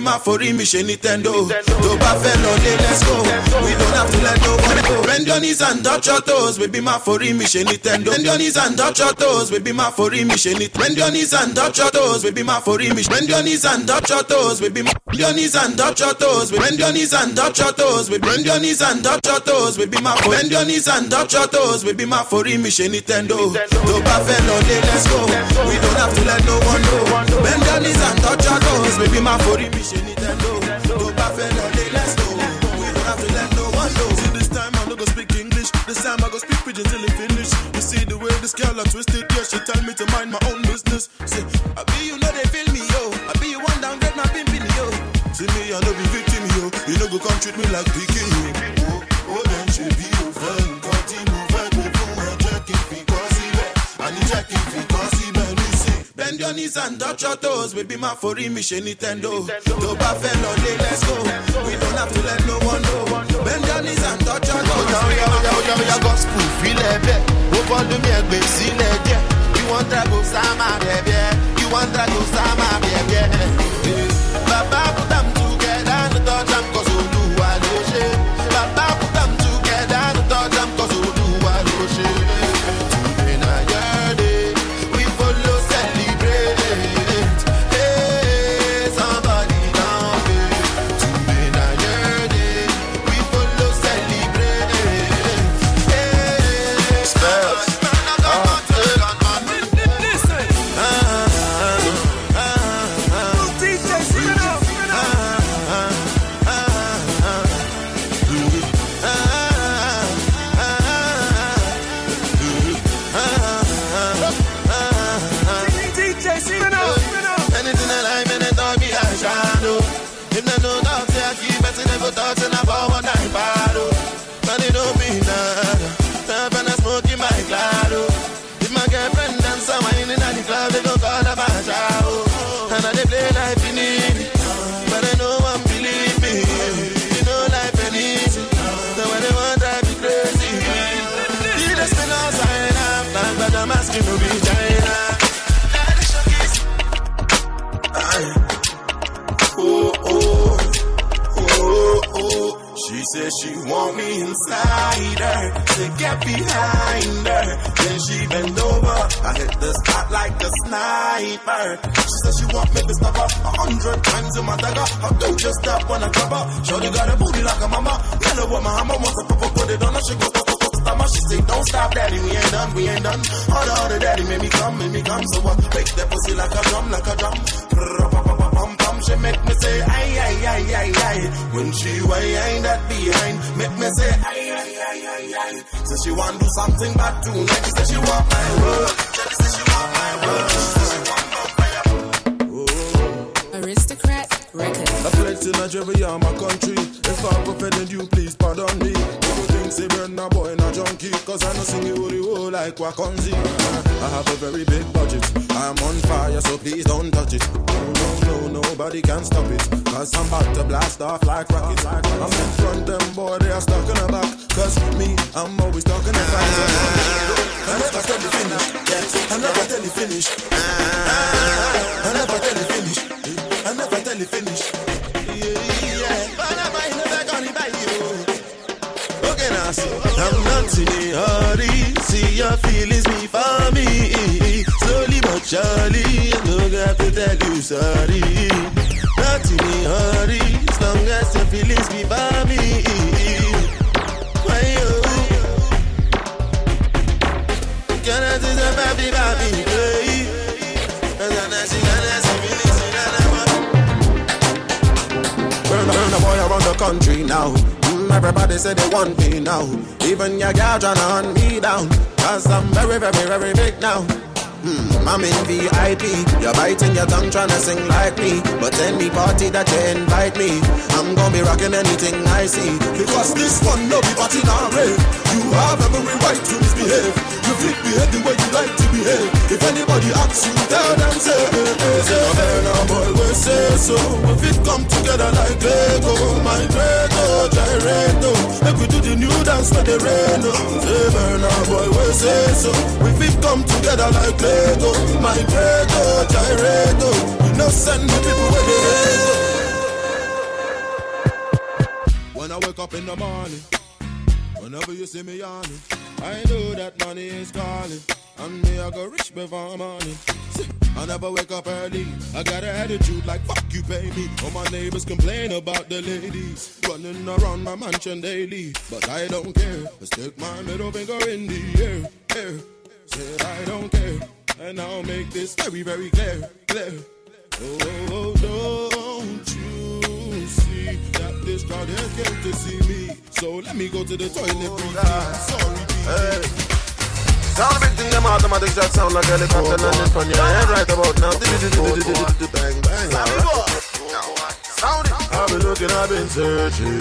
toes, baby. My foreign mission Nintendo. Knees and touch your toes, baby. My foreign mission Nintendo. Bend your knees and touch your toes, baby. My foreign mission Bend your knees and touch your toes, baby. My foreign mission. Bend your knees and touch your toes, baby. Bend your knees and touch your toes, baby. Bend your knees and touch your toes, baby. Bend your knees and touch your toes, baby. My bend your knees and touch your toes, baby. My foreign mission Nintendo. To Buffalo, let's go. We don't have to let no one know. Bend your knees and touch your toes, baby. My foreign mission Nintendo. To Buffalo, let's go. We don't have to let no one know. This time I go speak pidgin till it finish. You see the way this girl I twisted, yeah, she tell me to mind my own business. Say, I be you know they feel me, yo. I be you one downgrade my pimpin', yo. See me, I no be victim, yo. You know go come treat me like pikin, yo. Your knees and touch your toes, baby. My foreign mission Nintendo. To Buffalo, let's go. We don't have to let no one know. Bend your knees and touch your toes. Oya oya oya oya oya gospel filẹ̀ bẹ́ẹ̀. Ó bọ́ọ̀lù mi ẹgbẹ́ sílẹ̀ díẹ̀. You wan drago sáma bẹ̀bẹ̀. You wan drago sáma bẹ̀bẹ̀. Bàbá she me inside her to get behind her. Then she bend over. I hit the spot like a sniper. She said she want me to stop her a hundred times in my dagger. I do just stop when I grab her. Shorty got a booty like a mama. Tell her what my hammer wants to pop up, put it on her. She goes, Mama, she say, don't stop, daddy, we ain't done, we ain't done. All the other daddy made me come, made me come. So I make that pussy like a drum, like a drum. She make me say, ay, ay, ay, ay, ay. When she wind that behind, make me say, ay, ay, ay, ay, ay. So she want do something bad tonight. She say she want my world. She say she want my world. In Nigeria, my country. If I'm offended you, please pardon me. People think say we're not boy, not junkie. Cause I know sing you the whole like Wakonzi. I have a very big budget. I'm on fire, so please don't touch it. No, no, no, nobody can stop it. Cause I'm about to blast off like rockets. I'm in front, them boy, they are stuck in the back. Cause me, I'm always talking the fight. I never tell you finish. I never tell you finish. I never tell you finish. I never tell you finish. class. I'm not in hurry. See your feelings be for me. Slowly but surely, I don't have to tell you sorry. Not in hurry. As long as your feelings be for me. Why oh, you? Oh. Can I do the baby, baby, baby? And then I see, and I see. Burn, burn the boy around the country now. Everybody say they want me now. Even your girl tryna hunt me down. Cause I'm very, very, very big now. Hmm, I'm in VIP. You're biting your tongue trying to sing like me. But any party that you invite me, I'm gonna be rocking anything I see. Because this one no be party now, rave. You have every right to misbehave. Fit behave the way you like to behave. If anybody asks you, tell them say, eh, eh, say, hey, now boy, we say so. If it come together like Lego, my Greco, Gyrato. Make we do the new dance for the rain. Say, hey, now boy, we say so. If it come together like Lego, my Greco, Gyrato. You know, send me people where they go. When I wake up in the morning, whenever you see me yawning, I know that money is calling. And me, I go rich before morning. I never wake up early. I got an attitude like fuck you, me. All my neighbors complain about the ladies running around my mansion daily, but I don't care. I stick my middle finger in the air, air. Said I don't care, and I'll make this very, very clear, clear. Oh, oh don't you see that this crowd has came to see me? So let me go to the toilet breathe. Sorry, Hey. Big thing, them automatic shots sound like helicopter landing on your head right about now. Oh, oh, oh, bang, bang, Sound it. I've been looking, I've been searching.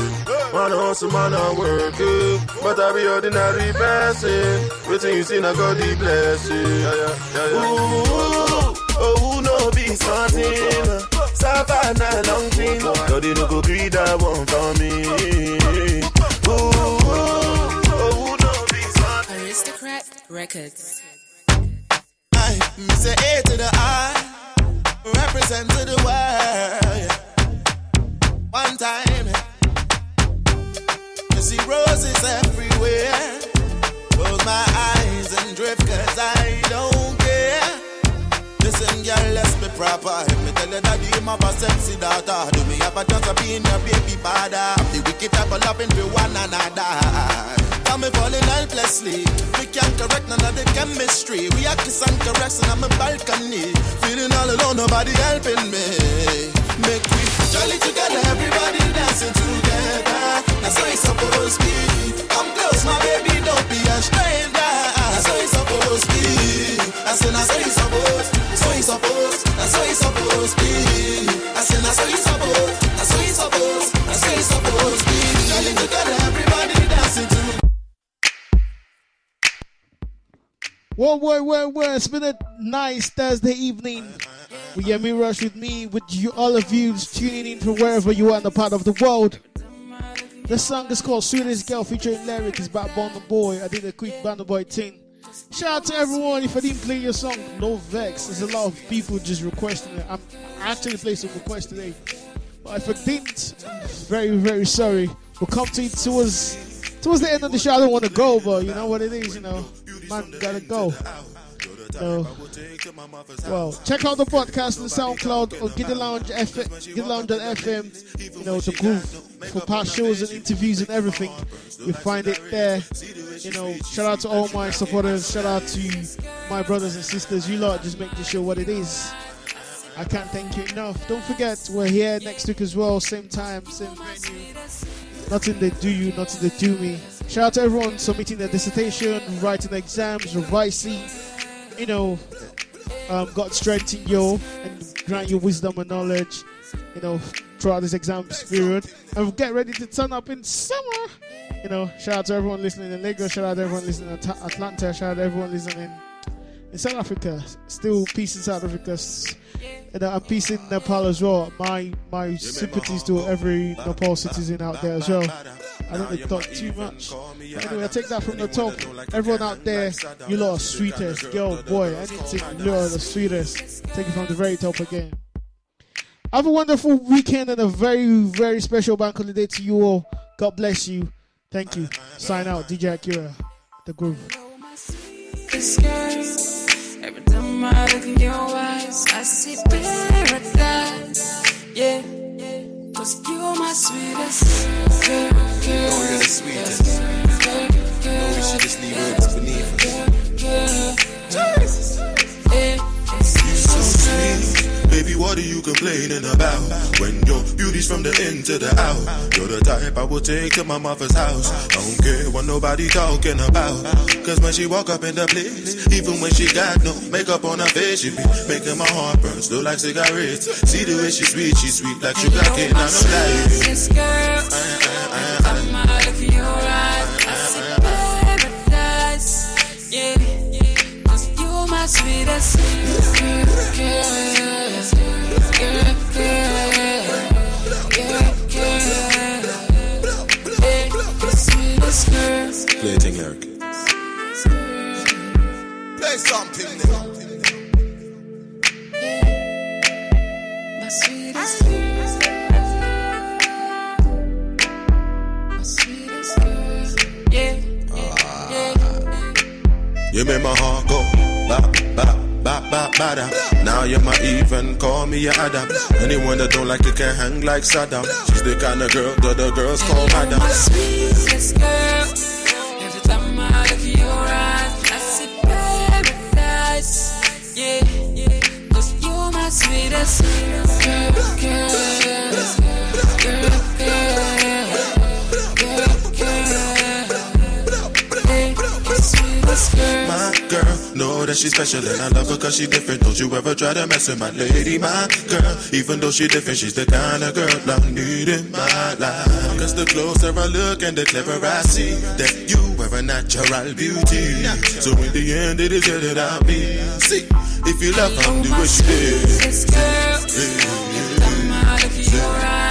Man, hustle, man, I'm working. But I be ordinary person. Waiting, you see, I got the blessing. Ooh, oh, no, be starting. Savannah, long thing. God, you no go greed that one for me. Records. I, say A to the I, represent to the world. One time, you see roses everywhere. Close my eyes and drift, cause I don't care. Listen, girl, let's be proper. Me tell you that you have a sexy daughter. Do me have a chance of being your baby father? The wicked type of loving for one another. Got me falling helplessly. We can't correct none of the chemistry. We are kiss and caressing on my balcony. Feeling all alone, nobody helping me. Make we jolly together, everybody dancing together. That's how it's supposed to be. Come close, my baby, don't be a stranger. That's how it's supposed to be. I said, that's how it's supposed. That's how it's supposed. That's how it's supposed to be. I said, that's how it's supposed. That's how it's supposed. That's how it's supposed to be. Jolly together, Whoa, whoa, whoa, whoa. It's been a nice Thursday evening. We get Yemi Rush with me, with you, all of you tuning in from wherever you are in the part of the world. The song is called Sweetest Girl featuring Lyric. It's by Burna Boy. I did a quick Burna Boy thing. Shout out to everyone. If I didn't play your song, no vex. There's a lot of people just requesting it. I'm I actually placed a request today. But if I didn't, I'm very, very sorry. We'll come to it towards towards the end of the show. I don't want to go, but you know what it is, you know. Man, gotta go. So, well, check out the podcast on SoundCloud or the Lounge FM, Get the Lounge.fm. You know, the groove for past shows and interviews and everything. You find it there. You know, shout out to all my supporters. Shout out to my brothers and sisters. You lot just make the show what it is. I can't thank you enough. Don't forget, we're here next week as well. Same time, same venue. Nothing they do you, nothing they do me. Shout out to everyone submitting their dissertation, writing exams, revising. You know, um, God strengthen you and grant you wisdom and knowledge. You know, throughout this exam period, and get ready to turn up in summer. You know, shout out to everyone listening in Lagos. Shout out to everyone listening in At- Atlanta. Shout out to everyone listening in South Africa. Still peace in South Africa. And peace in Nepal as well. My my sympathies to every Nepal citizen out there as well. I don't think talk too much. But anyway, I take that from the top. Everyone out there, you lot are sweetest. Girl, boy, anything, you are the sweetest. Take it from the very top again. Have a wonderful weekend and a very, very special bank holiday to you all. God bless you. Thank you. Sign out, DJ Akira. The groove. I look in your eyes, I see paradise. Yeah, cause you're my sweetest girl, girl. Oh, you're the sweetest. No, we should just leave words beneath baby. What are you complaining about? When your beauty's from the in to the out. You're the type I will take to my mother's house. I don't care what nobody talking about. Cause when she walk up in the place, even when she got no makeup on her face, she be making my heart burn still like cigarettes. See the way she sweet, she sweet like sugar cane. I know that. This girl, every time I look in your eyes, I see paradise. Yeah, cause you my sweetest girl, You make my heart go ba ba ba ba ba da. Now you might even call me your Adam. Anyone that don't like you can hang like Saddam. She's the kind of girl that the girls call Madam. Sweetest girl. Every time I look your eyes, I see paradise. Yeah, yeah. Cause you're my sweetest girl, girl, girl, girl, My girl, know that she's special and I love her cause she different. Don't you ever try to mess with my lady, my girl. Even though she different, she's the kind of girl I need in my life. Cause the closer I look and the cleverer I see that you are a natural beauty. So in the end, it is you that I'll be. See, if you love her, do what she did. Girl. Every time I look in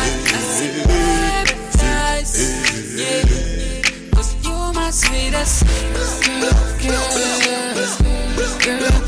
my sweetest girl, girl, girl, girl,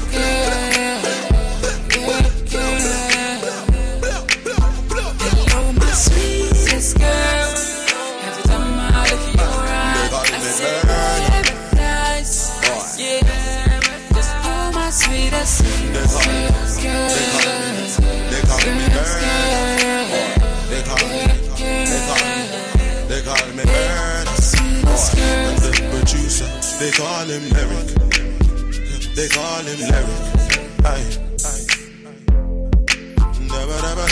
They call him Eric. They call him Eric. Aye. Never, never,